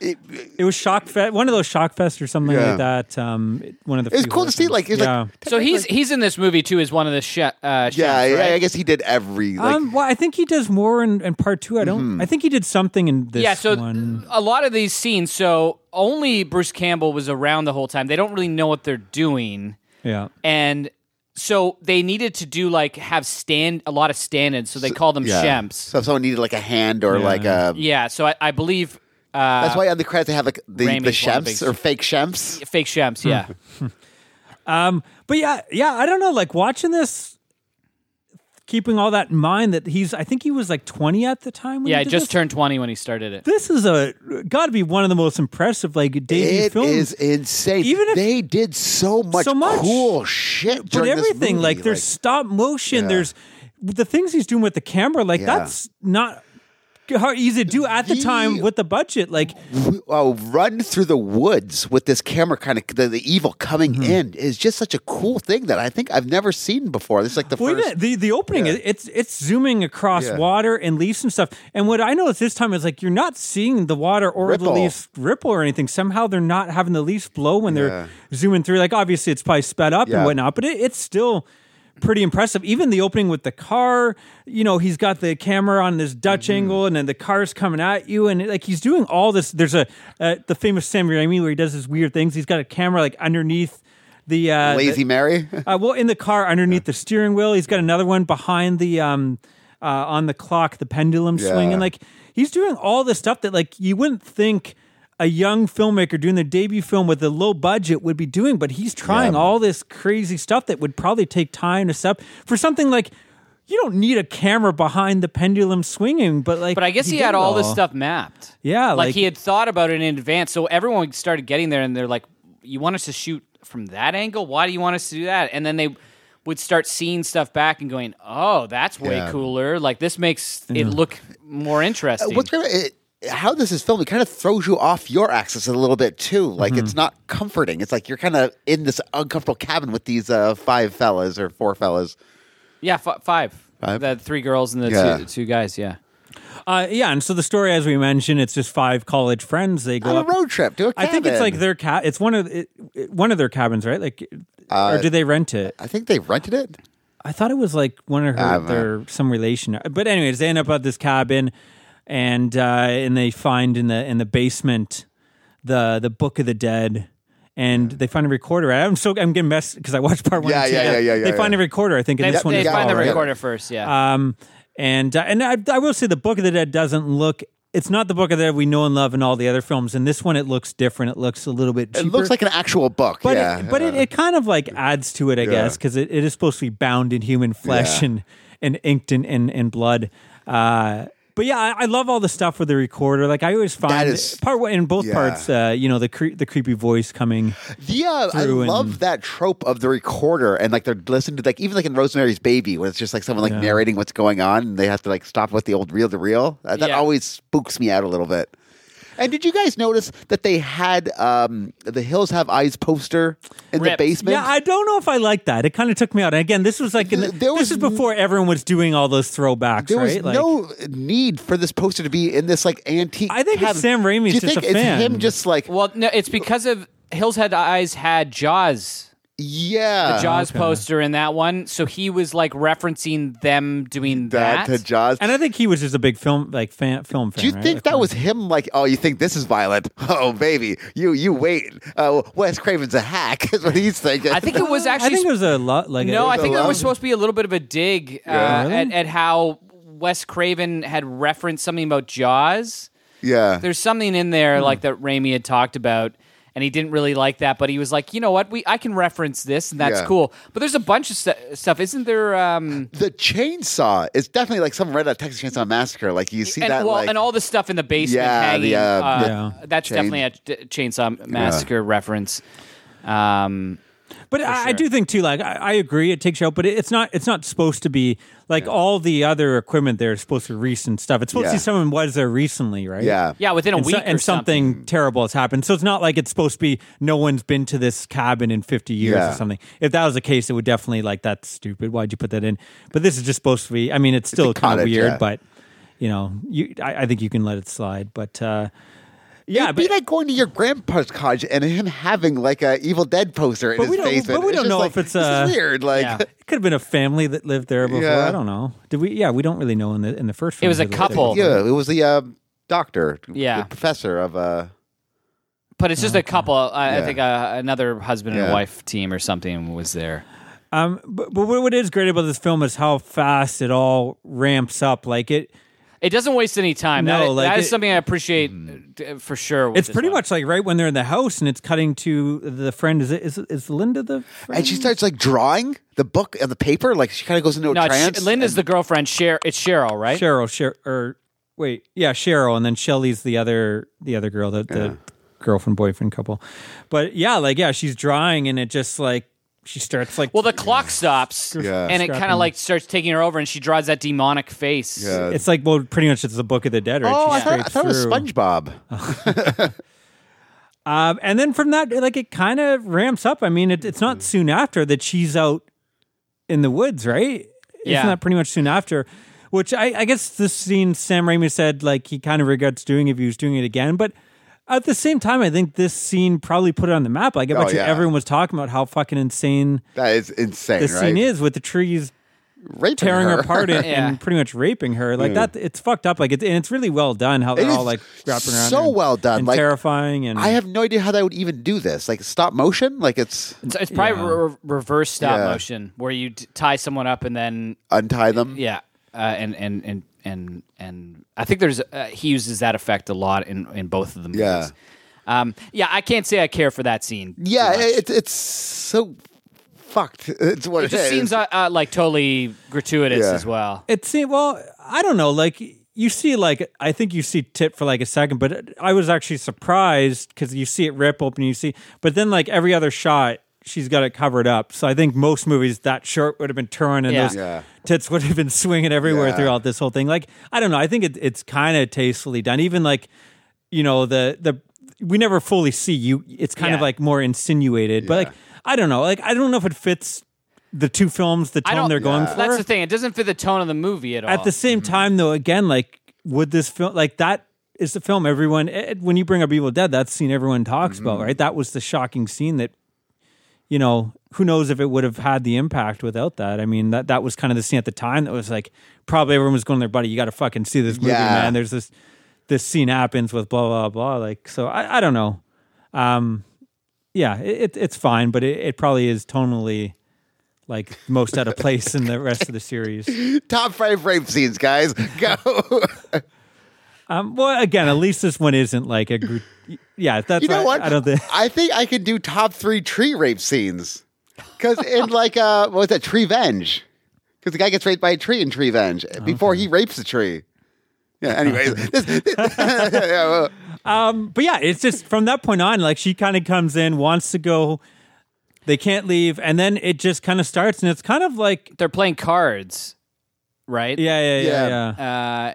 It, It was Shock Fest, one of those Shock Fest or something Yeah. like that. Um, one of the. it was few cool to horror see. films. Like, it was yeah. like So he's he's in this movie too as one of the che- uh, chefs, yeah. I- right? I guess he did every like. um, well, I think he does more in, in part two. I don't. I think he did something in this yeah. So one. a lot of these scenes. So only Bruce Campbell was around the whole time. They don't really know what they're doing, Yeah. and so they needed to do like have stand a lot of stand-ins. So they call them yeah. shemps. So if someone needed like a hand or like a. Yeah. So I, I believe uh, That's why on the credits they have like the, the Raimi's one of the shemps big- or fake shemps. fake shemps. Yeah. Um, but yeah, yeah, I don't know. Like watching this, keeping all that in mind, that he's. I think he was like twenty at the time. When yeah. he did just this. turned twenty when he started it. This is a got to be one of the most impressive like debut It films. is insane. Even if- they did so much, So much. cool shit, but during this everything movie, like there's stop motion Yeah. there's the things he's doing with the camera like Yeah. that's not hard easy to do at the time with the budget like oh, run through the woods with this camera kind of the, the evil coming Mm-hmm. in is just such a cool thing that I think I've never seen before. This is like the well, first. the the opening Yeah. it's it's zooming across Yeah. water and leaves and stuff and what I noticed this time is like you're not seeing the water or Ripple. the leaves ripple or anything somehow they're not having the leaves blow when they're zooming through like obviously it's probably sped up and whatnot but it, it's still pretty impressive. Even the opening with the car, you know, he's got the camera on this Dutch Mm-hmm. angle, and then the car's coming at you, and like he's doing all this. There's a uh, the famous Sam Raimi where he does his weird things. He's got a camera like underneath the uh, Lazy the- Mary. uh, well, in the car underneath the steering wheel, he's got another one behind the um uh, on the clock, the pendulum Yeah. and Like he's doing all this stuff that like you wouldn't think a young filmmaker doing their debut film with a low budget would be doing, but he's trying Yeah. all this crazy stuff that would probably take time to set for something like. You don't need a camera behind the pendulum swinging, but like. But I guess he, did had it all this stuff mapped. Yeah, like, like- he had thought about it in advance. So everyone started getting there, and they're like, "You want us to shoot from that angle? Why do you want us to do that?" And then they would start seeing stuff back and going, "Oh, that's way Yeah. cooler. Like this makes it look more interesting." Uh, What's great, it, how this is filmed, it kind of throws you off your axis a little bit too. Like Mm-hmm. it's not comforting. It's like you're kind of in this uncomfortable cabin with these uh, five fellas or four fellas. yeah, f- five. Five? The three girls and the Yeah. two, two guys. Yeah. Uh, yeah, and so the story, as we mentioned, it's just five college friends. They go On a up. road trip to a I think it's like their cat. It's one of it, it- one of their cabins, right? Like, Uh, or do they rent it? I think they rented it. I thought it was like one of her, Uh, their some relation. But anyways, they end up at this cabin, and uh, and they find in the in the basement the the Book of the Dead. And they find a recorder. I'm so I'm getting messed because I watched part one. Yeah, and two. yeah, yeah, yeah, yeah, They find yeah. a recorder. I think in They, this one. they as find well, the right. recorder first. Yeah. um, and uh, and I, I will say the Book of the Dead doesn't look. It's not the Book of the Dead we know and love in all the other films. In this one, it looks different. It looks a little bit. Different. It looks like an actual book. but yeah, it, but it, yeah. it kind of like adds to it, I guess, because it, it is supposed to be bound in human flesh Yeah. and and inked in in, in blood. Uh, but yeah, I, I love all the stuff with the recorder. Like I always find That is- part one in both yeah. parts. Uh, you know the cre- the creepy voice coming. Yeah, I through love and- that trope of the recorder and like they're listening to like even like in Rosemary's Baby when it's just like someone like Yeah. narrating what's going on and they have to like stop with the old reel to reel. That Yeah. always spooks me out a little bit. And did you guys notice that they had um, the Hills Have Eyes poster in the basement? Yeah, I don't know if I like that. It kind of took me out. And again, this was like in the, There was this is before everyone was doing all those throwbacks, there was right? Like, no need for this poster to be in this like antique. I think it's. Sam Raimi's Do you just think a it's fan. him just like Well, no, it's because of Hills Head Eyes had Jaws, yeah the Jaws okay. poster in that one, so he was like referencing them doing that that. to Jaws. and I think he was just a big film like fan film fan. Do you right? think Like, that was him? Like, oh, you think this is violent? Oh, baby, you you wait. Uh, Wes Craven's a hack. Is what he's thinking. I think it was actually I think it was a lot like no, a, I think there lot. was supposed to be a little bit of a dig uh, Yeah. Really? at, at how Wes Craven had referenced something about Jaws. yeah. There's something in Hmm. there like that Raimi had talked about, and he didn't really like that. But he was like, you know what, we I can reference this, and that's Yeah. cool. But there's a bunch of stu- stuff, isn't there? Um, the chainsaw is definitely like some Red Hot Texas Chainsaw Massacre. Like you see and, that, well, like and all the stuff in the basement Yeah, hanging. the, uh, uh, Yeah. That's chain- definitely a d- Chainsaw Massacre reference. Um, But I, I do think too. Like I, I agree, it takes you out, but it, it's not. It's not supposed to be like all the other equipment there is supposed to be recent stuff. It's supposed to be someone was there recently, right? yeah, yeah, within a and, week so- or and something, terrible has happened. So it's not like it's supposed to be no one's been to this cabin in 50 years Yeah. or something. If that was the case, it would definitely like that's stupid. Why'd you put that in? But this is just supposed to be. I mean, it's still a kind of weird, yeah. but you know, you I, I think you can let it slide. But uh, yeah, It'd but be like going to your grandpa's cottage and him having like a Evil Dead poster in But his we don't- basement. but we It's don't know like, if it's, this is uh, weird. Like, yeah. it could have been a family that lived there before. Yeah. I don't know. Did we? Yeah, we don't really know in the in the first. It was a who there. couple. yeah, it was the uh, doctor, Yeah. the professor of uh, but it's just a couple. I, I Yeah. think uh, another husband and Yeah. wife team or something was there. Um, but, but what is great about this film is how fast it all ramps up. Like it, It doesn't waste any time. No, that is, like that is it- something I appreciate uh, for sure. with it's pretty one. much like right when they're in the house and it's cutting to the friend. Is it is, is Linda the? Friend? and she starts like drawing the book and the paper. Like she kind of goes into a no. It's, trance. Sh- Linda's and- the girlfriend. Cheryl. It's Cheryl, right? Cheryl, Cheryl, or wait, yeah, Cheryl, and then Shelly's the other the other girl, the, the girlfriend boyfriend couple. But yeah, like yeah, she's drawing and it just like she starts like Well, the clock stops, Yeah. and it kind of like starts taking her over, and she draws that demonic face. Yeah. it's like well, pretty much it's the Book of the Dead, right? Oh, She I thought, I scrapes thought it was through. SpongeBob. Um, and then from that, like it kind of ramps up. I mean, it, it's not soon after that she's out in the woods, right? Yeah. Isn't that pretty much soon after? Which I, I guess this scene, Sam Raimi said like he kind of regrets doing if he was doing it again. But at the same time, I think this scene probably put it on the map. Like I bet Oh, you yeah. everyone was talking about how fucking insane that is insane, the right? scene is with the trees Raping tearing her, apart and, Yeah. and pretty much raping her. Like that, it's fucked up. Like it's and it's really well done. How they're It all like wrapping around. so and- well done, and like, terrifying. And I have no idea how they would even do this. Like stop motion, like it's It's, it's probably Yeah. re- reverse stop Yeah. motion, where you t- tie someone up and then untie them. yeah, uh, and and and and and I think there's uh, he uses that effect a lot in in both of the movies. Yeah. Um, yeah, I can't say I care for that scene. Yeah, much. it's it's so fucked. It's what it it just is. seems uh, uh, like totally gratuitous Yeah. as well. It seems well. I don't know. Like you see, like I think you see tit for like a second, but I was actually surprised because you see it rip open. You see, but then like every other shot, she's got it covered up. So I think most movies that shirt would have been torn and Yeah. those Yeah. tits would have been swinging everywhere Yeah. throughout this whole thing. Like I don't know. I think it, it's kind of tastefully done. Even like you know the the we never fully see you. It's kind of like more insinuated, but like I don't know. Like I don't know if it fits the two films, the tone they're going Yeah. for. That's the thing. It doesn't fit the tone of the movie at all. At the same time, though, again, like would this film like that is the film everyone eh, when you bring up Evil Dead, that scene everyone talks about, right? That was the shocking scene that you know who knows if it would have had the impact without that. I mean that that was kind of the scene at the time that was like probably everyone was going there, buddy. You got to fucking see this movie, Yeah. man. There's this this scene happens with blah blah blah. Like so, I, I don't know. Um, yeah, it, it, it's fine, but it, it probably is tonally like most out of place in the rest of the series. Top five rape scenes, guys. Go. Um, well, again, at least this one isn't like a. gr- Yeah, that's. you know why what? I don't think. I think I could do top three tree rape scenes. Because in like uh, what was that? Treevenge. Because the guy gets raped by a tree in Treevenge before he rapes the tree. Yeah. Anyways, this, yeah, well, Um, but yeah, it's just from that point on, like she kind of comes in, wants to go. They can't leave, and then it just kind of starts, and it's kind of like, they're playing cards, right? yeah, yeah, yeah, Yeah. yeah.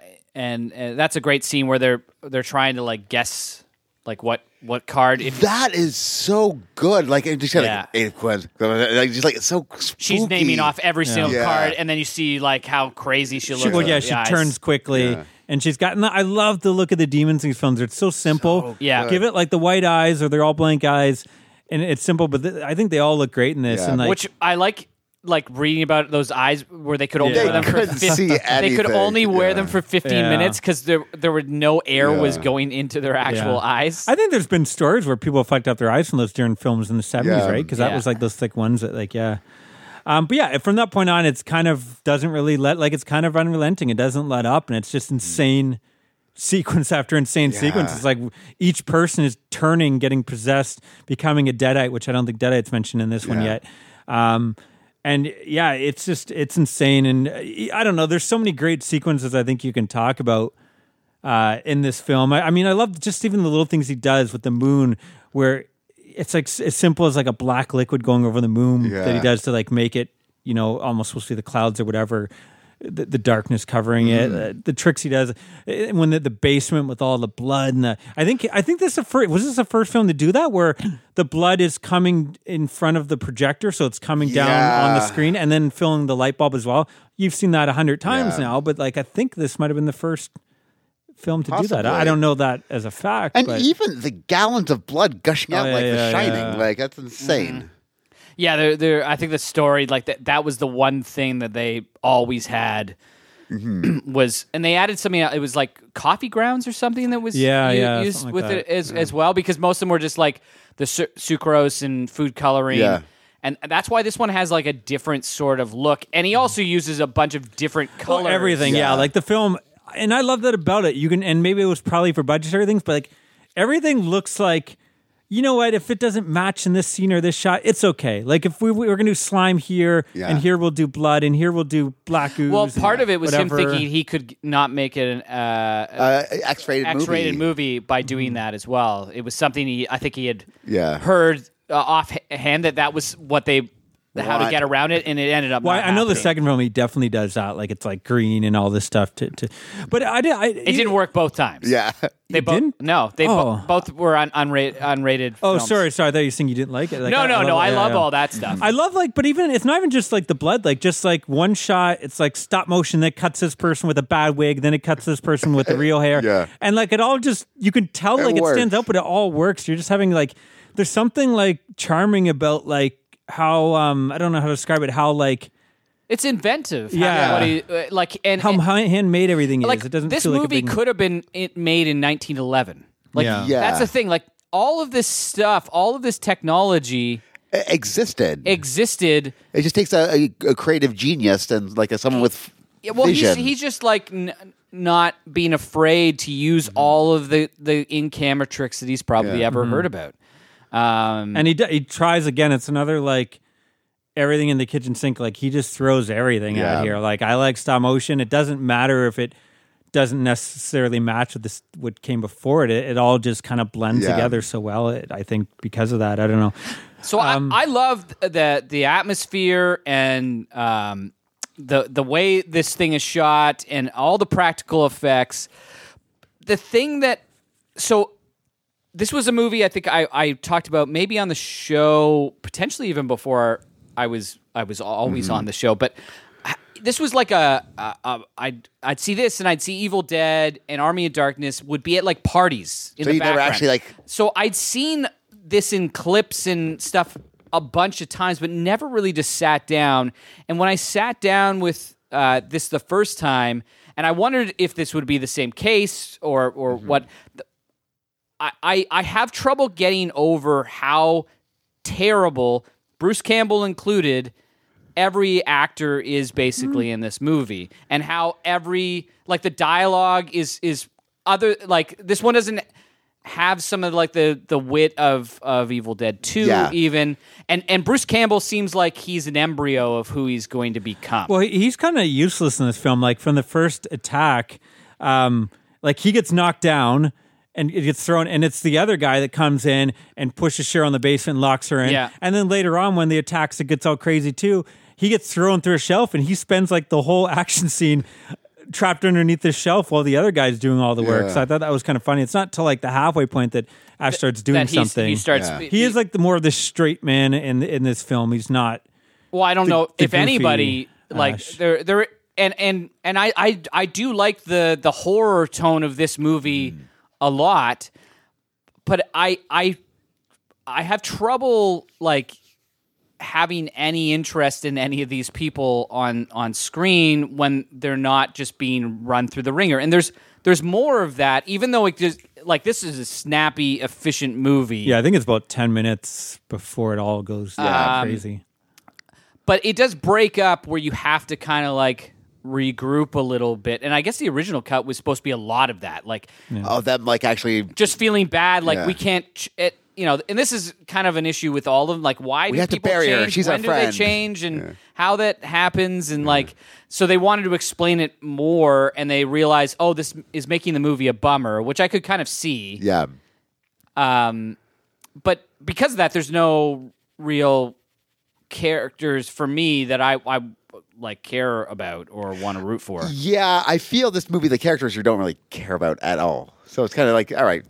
Uh, and, and that's a great scene where they're they're trying to like guess like what what card if That is so good. Like it just Yeah. like eight of queens. Like just like it's so. she's naming off every single Yeah. card, and then you see like how crazy she looks. She, well, yeah, she eyes. turns quickly, Yeah. and she's gotten. The, I love the look of the demons in these films. It's so simple. Yeah. give it like the white eyes, or they're all blank eyes, and it's simple. But th- I think they all look great in this. Yeah. And like, which I like. Like reading about those eyes, where they could only They wear them for couldn't 15 see they could anything, only wear yeah. them for fifteen Yeah. minutes because there there were no air was going into their actual Yeah. eyes. I think there's been stories where people fucked up their eyes from those during films in the 70s, Yeah. right? Because that Yeah. was like those thick ones that, like, yeah. Um, but yeah, from that point on, it's kind of doesn't really let, like, it's kind of unrelenting. It doesn't let up, and it's just insane sequence after insane sequence. Yeah. It's like each person is turning, getting possessed, becoming a deadite, which I don't think deadite's mentioned in this one Yeah. yet. Um, and yeah, it's just it's insane, and uh, I don't know. There's so many great sequences I think you can talk about uh, in this film. I, I mean, I love just even the little things he does with the moon, where it's like as simple as like a black liquid going over the moon that he does to like make it, you know, almost supposed to be the clouds or whatever. The, the darkness covering it, Mm-hmm. uh, the tricks he does, when the, the basement with all the blood and the, I think I think this is the first was this the first film to do that where the blood is coming in front of the projector, so it's coming down on the screen and then filling the light bulb as well. You've seen that a hundred times Yeah. now, but like I think this might have been the first film to do that. I don't know that as a fact, And but even the gallons of blood gushing out Oh, yeah, like yeah, The Shining, yeah. like that's insane. Yeah, they're, they're, I think the story like that that was the one thing that they always had Mm-hmm. was, and they added something. It was like coffee grounds or something that was Yeah, u- yeah, used something with like it that. as as well because most of them were just like the su- sucrose and food coloring. Yeah. And that's why this one has like a different sort of look, and he also uses a bunch of different Well, colors. everything. Yeah. Yeah. like the film, and I love that about it. You can, and maybe it was probably for budgetary things, but like everything looks like. You know what? If it doesn't match in this scene or this shot, it's okay. Like if we, we were going to do slime here, Yeah. and here we'll do blood, and here we'll do black ooze. Well, part of it was him thinking he could not make it an uh, Uh, X-rated, X-rated movie. movie by doing that as well. It was something he, I think he had Yeah. heard uh, offhand that that was what they how to get around it, and it ended up. Well, I know the second film he definitely does that. Like it's like green and all this stuff. To, to but I did. I, It didn't work both times. Yeah, they both didn't? no, they bo- Oh. both were on unrated. unrated Oh, films. sorry, sorry. I thought you were saying you didn't like it. Like, no, no, no. I yeah, love yeah. all that stuff. I love like, but even it's not even just like the blood. Like just like one shot, it's like stop motion that cuts this person with a bad wig, then it cuts this person with the real hair. Yeah. and like it all just you can tell It like it stands out, but it all works. You're just having like there's something like charming about like how um I don't know how to describe it. How like it's inventive. how- Yeah. what he- uh, like and, how and- hi- handmade everything is. like it doesn't this feel like movie big- could have been it made in 1911. Like Yeah. Yeah. that's the thing. Like all of this stuff, all of this technology It existed. existed. it just takes a, a, a creative genius and like a, someone with Yeah, well, he's, vision. he's just like n- not being afraid to use all of the the in camera tricks that he's probably Yeah. ever heard about. Um, and he d- he tries again. It's another like everything in the kitchen sink. Like he just throws everything Yeah. out here. Like I like stop motion. It doesn't matter if it doesn't necessarily match with this what came before it. It, it all just kind of blends Yeah. together so well. It, I think because of that. I don't know. So I, I love the the atmosphere and um, the the way this thing is shot and all the practical effects. The thing that so this was a movie I think I, I talked about maybe on the show potentially even before I was I was always on the show, but this was like a, a, a I'd I'd see this and I'd see Evil Dead and Army of Darkness would be at like parties in So the you never background. actually, like- So I'd seen this in clips and stuff a bunch of times, but never really just sat down. And when I sat down with uh, this the first time, and I wondered if this would be the same case or or what. I, I I have trouble getting over how terrible Bruce Campbell included every actor is basically in this movie and how every like the dialogue is is other like this one doesn't have some of like the the wit of of Evil Dead 2 Yeah. even and and Bruce Campbell seems like he's an embryo of who he's going to become. Well, he- he's kind of useless in this film. Like from the first attack, um, like he gets knocked down and it gets thrown, and it's the other guy that comes in and pushes Cheryl in the basement and locks her in. Yeah. And then later on, when the attacks, it gets all crazy too. He gets thrown through a shelf, and he spends like the whole action scene trapped underneath the shelf while the other guy's doing all the work. Yeah. So I thought that was kind of funny. It's not till like the halfway point that Ash starts doing that something. he starts. Yeah. he is like the more of the straight man in in this film. He's not. Well, I don't the- know the if goofy anybody like Ash. there there and and and I I I do like the the horror tone of this movie Mm. A lot, but I I I have trouble like having any interest in any of these people on on screen when they're not just being run through the ringer. And there's there's more of that, even though it just like this is a snappy, efficient movie. Yeah, I think it's about ten minutes before it all goes Um, crazy. but it does break up where you have to kind of like regroup a little bit. And I guess the original cut was supposed to be a lot of that, like Oh, them like actually. just feeling bad, like Yeah. we can't. Ch- it, you know, and this is kind of an issue with all of them. Like, why We do have to people bury her. change? She's our when do friend. they change, and how that happens? And like, so they wanted to explain it more, and they realized, oh, this is making the movie a bummer, which I could kind of see. Yeah. Um, but because of that, there's no real characters for me that I, I like care about or want to root for. Yeah, I feel this movie, the characters you don't really care about at all. So it's kind of like, all right,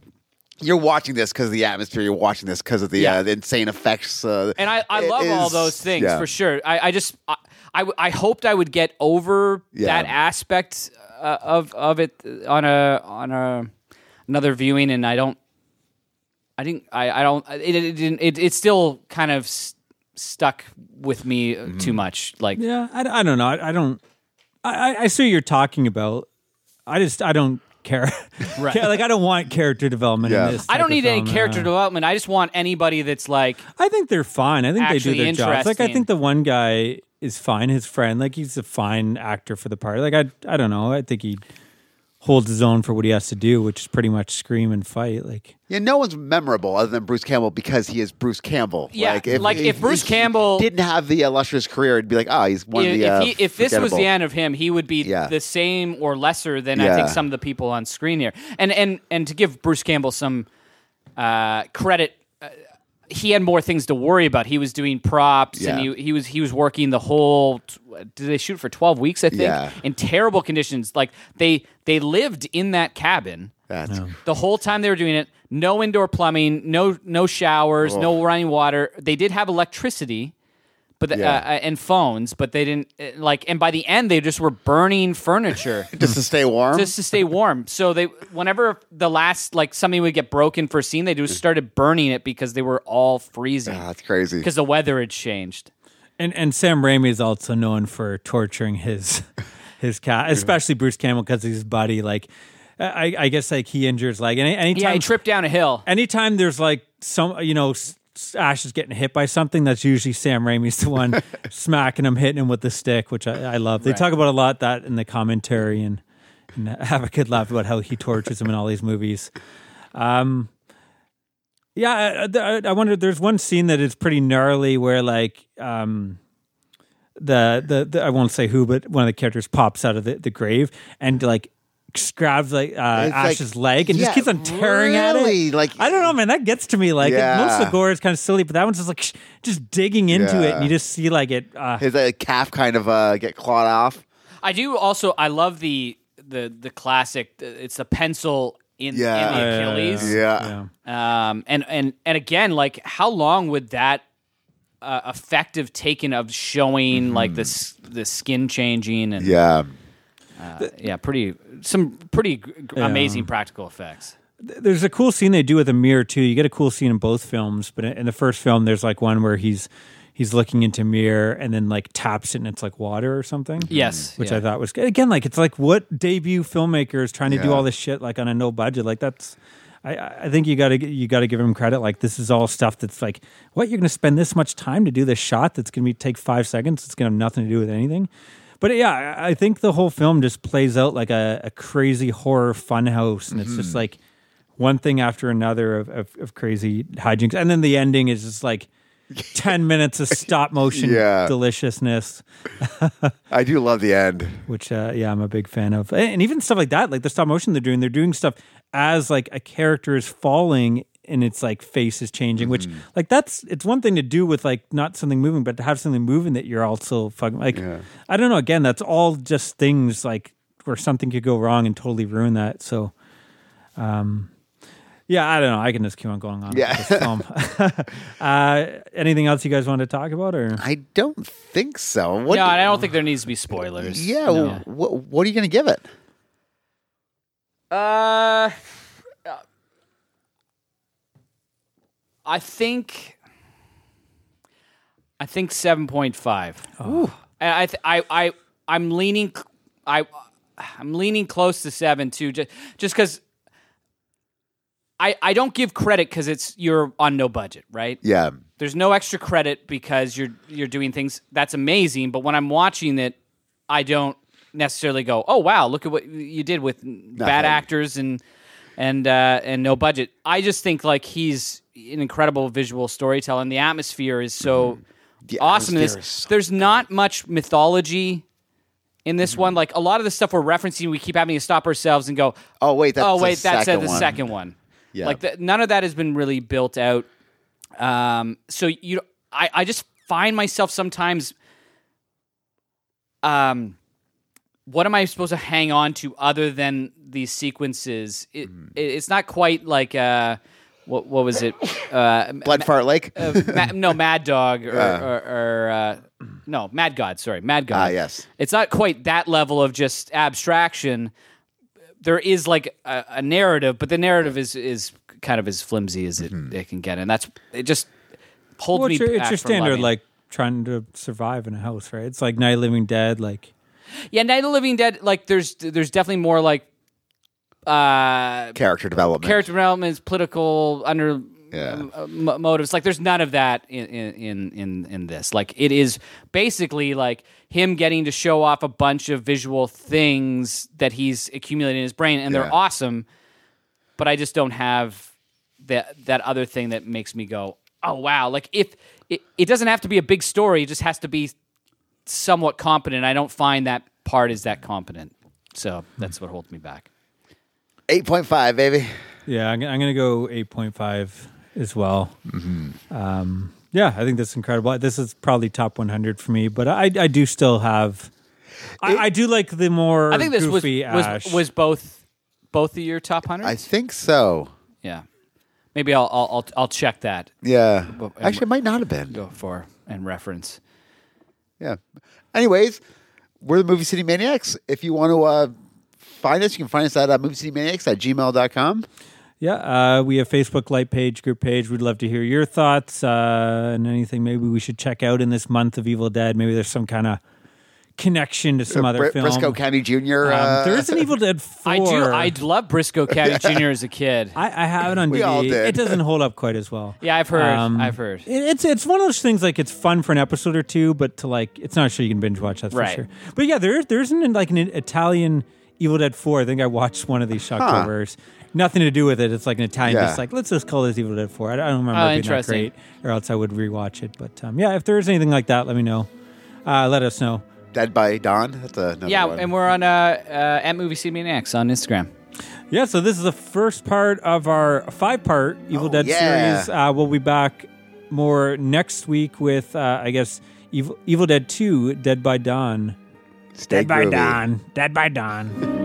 you're watching this because of the atmosphere. You're watching this because of the, Yeah. uh, the insane effects. Uh, And I, I love all those things yeah. for sure. I, I just I, I, I hoped I would get over Yeah. that aspect uh, of of it on a on a another viewing, and I don't. I didn't. I, I don't. It, it didn't. It, it still kind of s- stuck with me uh, Mm-hmm. too much. Like Yeah, I, I don't know. I, I don't. I, I- I see what you're talking about. I just I don't care. Right. Like I don't want character development Yeah. in this. I don't need any character development. I just want anybody that's like I think they're fine. I think they do Actually their jobs. Like I think the one guy is fine. His friend, like he's a fine actor for the part. Like I, I don't know. I think he holds his own for what he has to do, which is pretty much scream and fight. Like Yeah, no one's memorable other than Bruce Campbell because he is Bruce Campbell. Yeah, like, if Bruce he Campbell- didn't have the illustrious career, it'd be like, oh, he's one if, of the. if, uh, he, if this was the end of him, he would be Yeah. the same or lesser than I think some of the people on screen here. And and and to give Bruce Campbell some uh, credit, uh, he had more things to worry about. He was doing props, and he, he was he was working the whole. Did they shoot for twelve weeks? I think Yeah. in terrible conditions. Like they they lived in that cabin. That's The whole time they were doing it, no indoor plumbing, no no showers, no running water. They did have electricity, but the, Yeah. uh, uh, and phones, but they didn't uh, like. And by the end, they just were burning furniture just to stay warm. just to stay warm. So they, whenever the last like something would get broken for a scene, they just started burning it because they were all freezing Ah, that's crazy. because the weather had changed. and and Sam Raimi is also known for torturing his his cat, especially Bruce Campbell because his buddy. Like I, I guess like he injures like Any anytime Yeah, he tripped down a hill. anytime there's like some you know S- S- Ash is getting hit by something, that's usually Sam Raimi's the one smacking him, hitting him with the stick, which I, I love. They Right. talk about a lot that in the commentary and, and have a good laugh about how he tortures him in all these movies. Um, yeah, I, I, I wonder. There's one scene that is pretty gnarly where like um, the, the the I won't say who, but one of the characters pops out of the, the grave and like grabs like uh, It's like- Ash's leg and yeah, just keeps on tearing at it. like- I don't know, man. That gets to me. Like it- most of the gore is kind of silly, but that one's just like sh- just digging into it, and you just see like it. Uh, His uh, calf kind of uh, get clawed off. I do also. I love the the the classic. It's the pencil in, Yeah. in the Achilles. Yeah. yeah. Um, and and and again, like how long would that uh, effect have taken of showing like this the skin changing and Yeah. Uh, yeah, pretty some pretty g- g- amazing practical effects. there's a cool scene they do with a mirror too. You get a cool scene in both films, but in the first film, there's like one where he's he's looking into a mirror and then like taps it and it's like water or something. Mm-hmm. Yes, which yeah. I thought was good. Again, like it's like what debut filmmakers trying to do all this shit like on a no budget? Like that's. I, I think you gotta you gotta give him credit. Like this is all stuff that's like, what you're gonna spend this much time to do this shot that's gonna be take five seconds. It's gonna have nothing to do with anything. But yeah, I think the whole film just plays out like a, a crazy horror funhouse, and it's just like one thing after another of, of, of crazy hijinks, and then the ending is just like ten minutes of stop motion Yeah. deliciousness, I do love the end. which uh, yeah, I'm a big fan of, and even stuff like that, like the stop motion they're doing, they're doing stuff as like a character is falling and its like face is changing, which Mm-hmm. like that's it's one thing to do with like not something moving, but to have something moving that you're also fucking like Yeah. I don't know. Again, that's all just things like where something could go wrong and totally ruin that. So, um, yeah, I don't know. I can just keep on going on. Yeah. With this film. uh, anything else you guys want to talk about, or I don't think so. What? no, I don't think there needs to be spoilers. yeah. No. What, what are you going to give it? Uh, I think. I think seven point five. And I, th- I, I, I'm leaning. I I'm leaning close to seven too. Just, just because. I, I don't give credit because it's you're on no budget, right? Yeah. There's no extra credit because you're you're doing things that's amazing. But when I'm watching it, I don't necessarily go, "Oh wow, look at what you did with bad actors and and uh, and no budget." I just think like he's an incredible visual storyteller, and the atmosphere is so The awesome. in This is so there's not much mythology in this one. Like a lot of the stuff we're referencing, we keep having to stop ourselves and go, Oh wait, that's oh the wait, that's uh, second the one. second one. Yeah. Like the, none of that has been really built out. Um, so you, I, I just find myself sometimes. Um, what am I supposed to hang on to other than these sequences? It, Hmm. it it's not quite like uh, what what was it? Uh, Blood Fart Lake. uh, Ma- no, Mad Dog or, or, or uh, no, Mad God. Sorry, Mad God. Ah, yes. It's not quite that level of just abstraction. There is like a, a narrative, but the narrative is is kind of as flimsy as it, Mm-hmm. it can get, and that's it. Just holds well, me it's your, back it's your standard loving. like trying to survive in a house, right? It's like Night of Living Dead, like yeah, Night of the Living Dead. Like there's there's definitely more like uh Character development. character developments, political under Yeah. uh, mo- motives. Like there's none of that in, in in in this. Like it is basically like him getting to show off a bunch of visual things that he's accumulated in his brain, and they're awesome. But I just don't have that that other thing that makes me go, oh wow! Like if it, it doesn't have to be a big story, it just has to be somewhat competent. I don't find that part is that competent. So that's what holds me back. Eight point five, baby. yeah, I'm, I'm gonna go eight point five as well. Um, yeah, I think that's incredible. This is probably top 100 for me, but I I do still have. I, I do like the more. I think this was goofy was, Ash. was both both of your top hundred. I think so. Yeah, maybe I'll I'll I'll, I'll check that Yeah. And Actually, it might not have been. go for and reference. Yeah. Anyways, we're the Movie City Maniacs. If you want to uh, find us, you can find us at uh, moviecitymaniacs at gmail.com. Yeah, uh, we have Facebook light page, group page. We'd love to hear your thoughts uh, and anything maybe we should check out in this month of Evil Dead. Maybe there's some kind of connection to some Uh, other Br- film. Brisco County Jr. Um, uh, there is an Evil Dead 4. I do. I love Brisco County Jr. as a kid. I, I have it on We DVD. all did. It doesn't hold up quite as well. Yeah, I've heard. Um, I've heard. It- It's it's one of those things like it's fun for an episode or two, but to like it's not sure you can binge watch. That's Right. for sure. But yeah, there there isn't like an Italian Evil Dead Four. I think I watched one of these Shocktovers. Nothing to do with it. It's like an Italian. Yeah. Just like let's just call this Evil Dead Four. I don't remember Oh, it being that great, or else I would rewatch it. But um, yeah, if there is anything like that, let me know. Uh, let us know. Dead by Dawn. That's another Yeah, one. and we're on uh, uh, at Movie CMNX on Instagram. Yeah, so this is the first part of our five part Evil Oh, Dead yeah. series. Uh, we'll be back more next week with, uh, I guess, Evil, Evil Dead 2 Dead by Dawn. Dead by. Dawn. Dead by Dawn.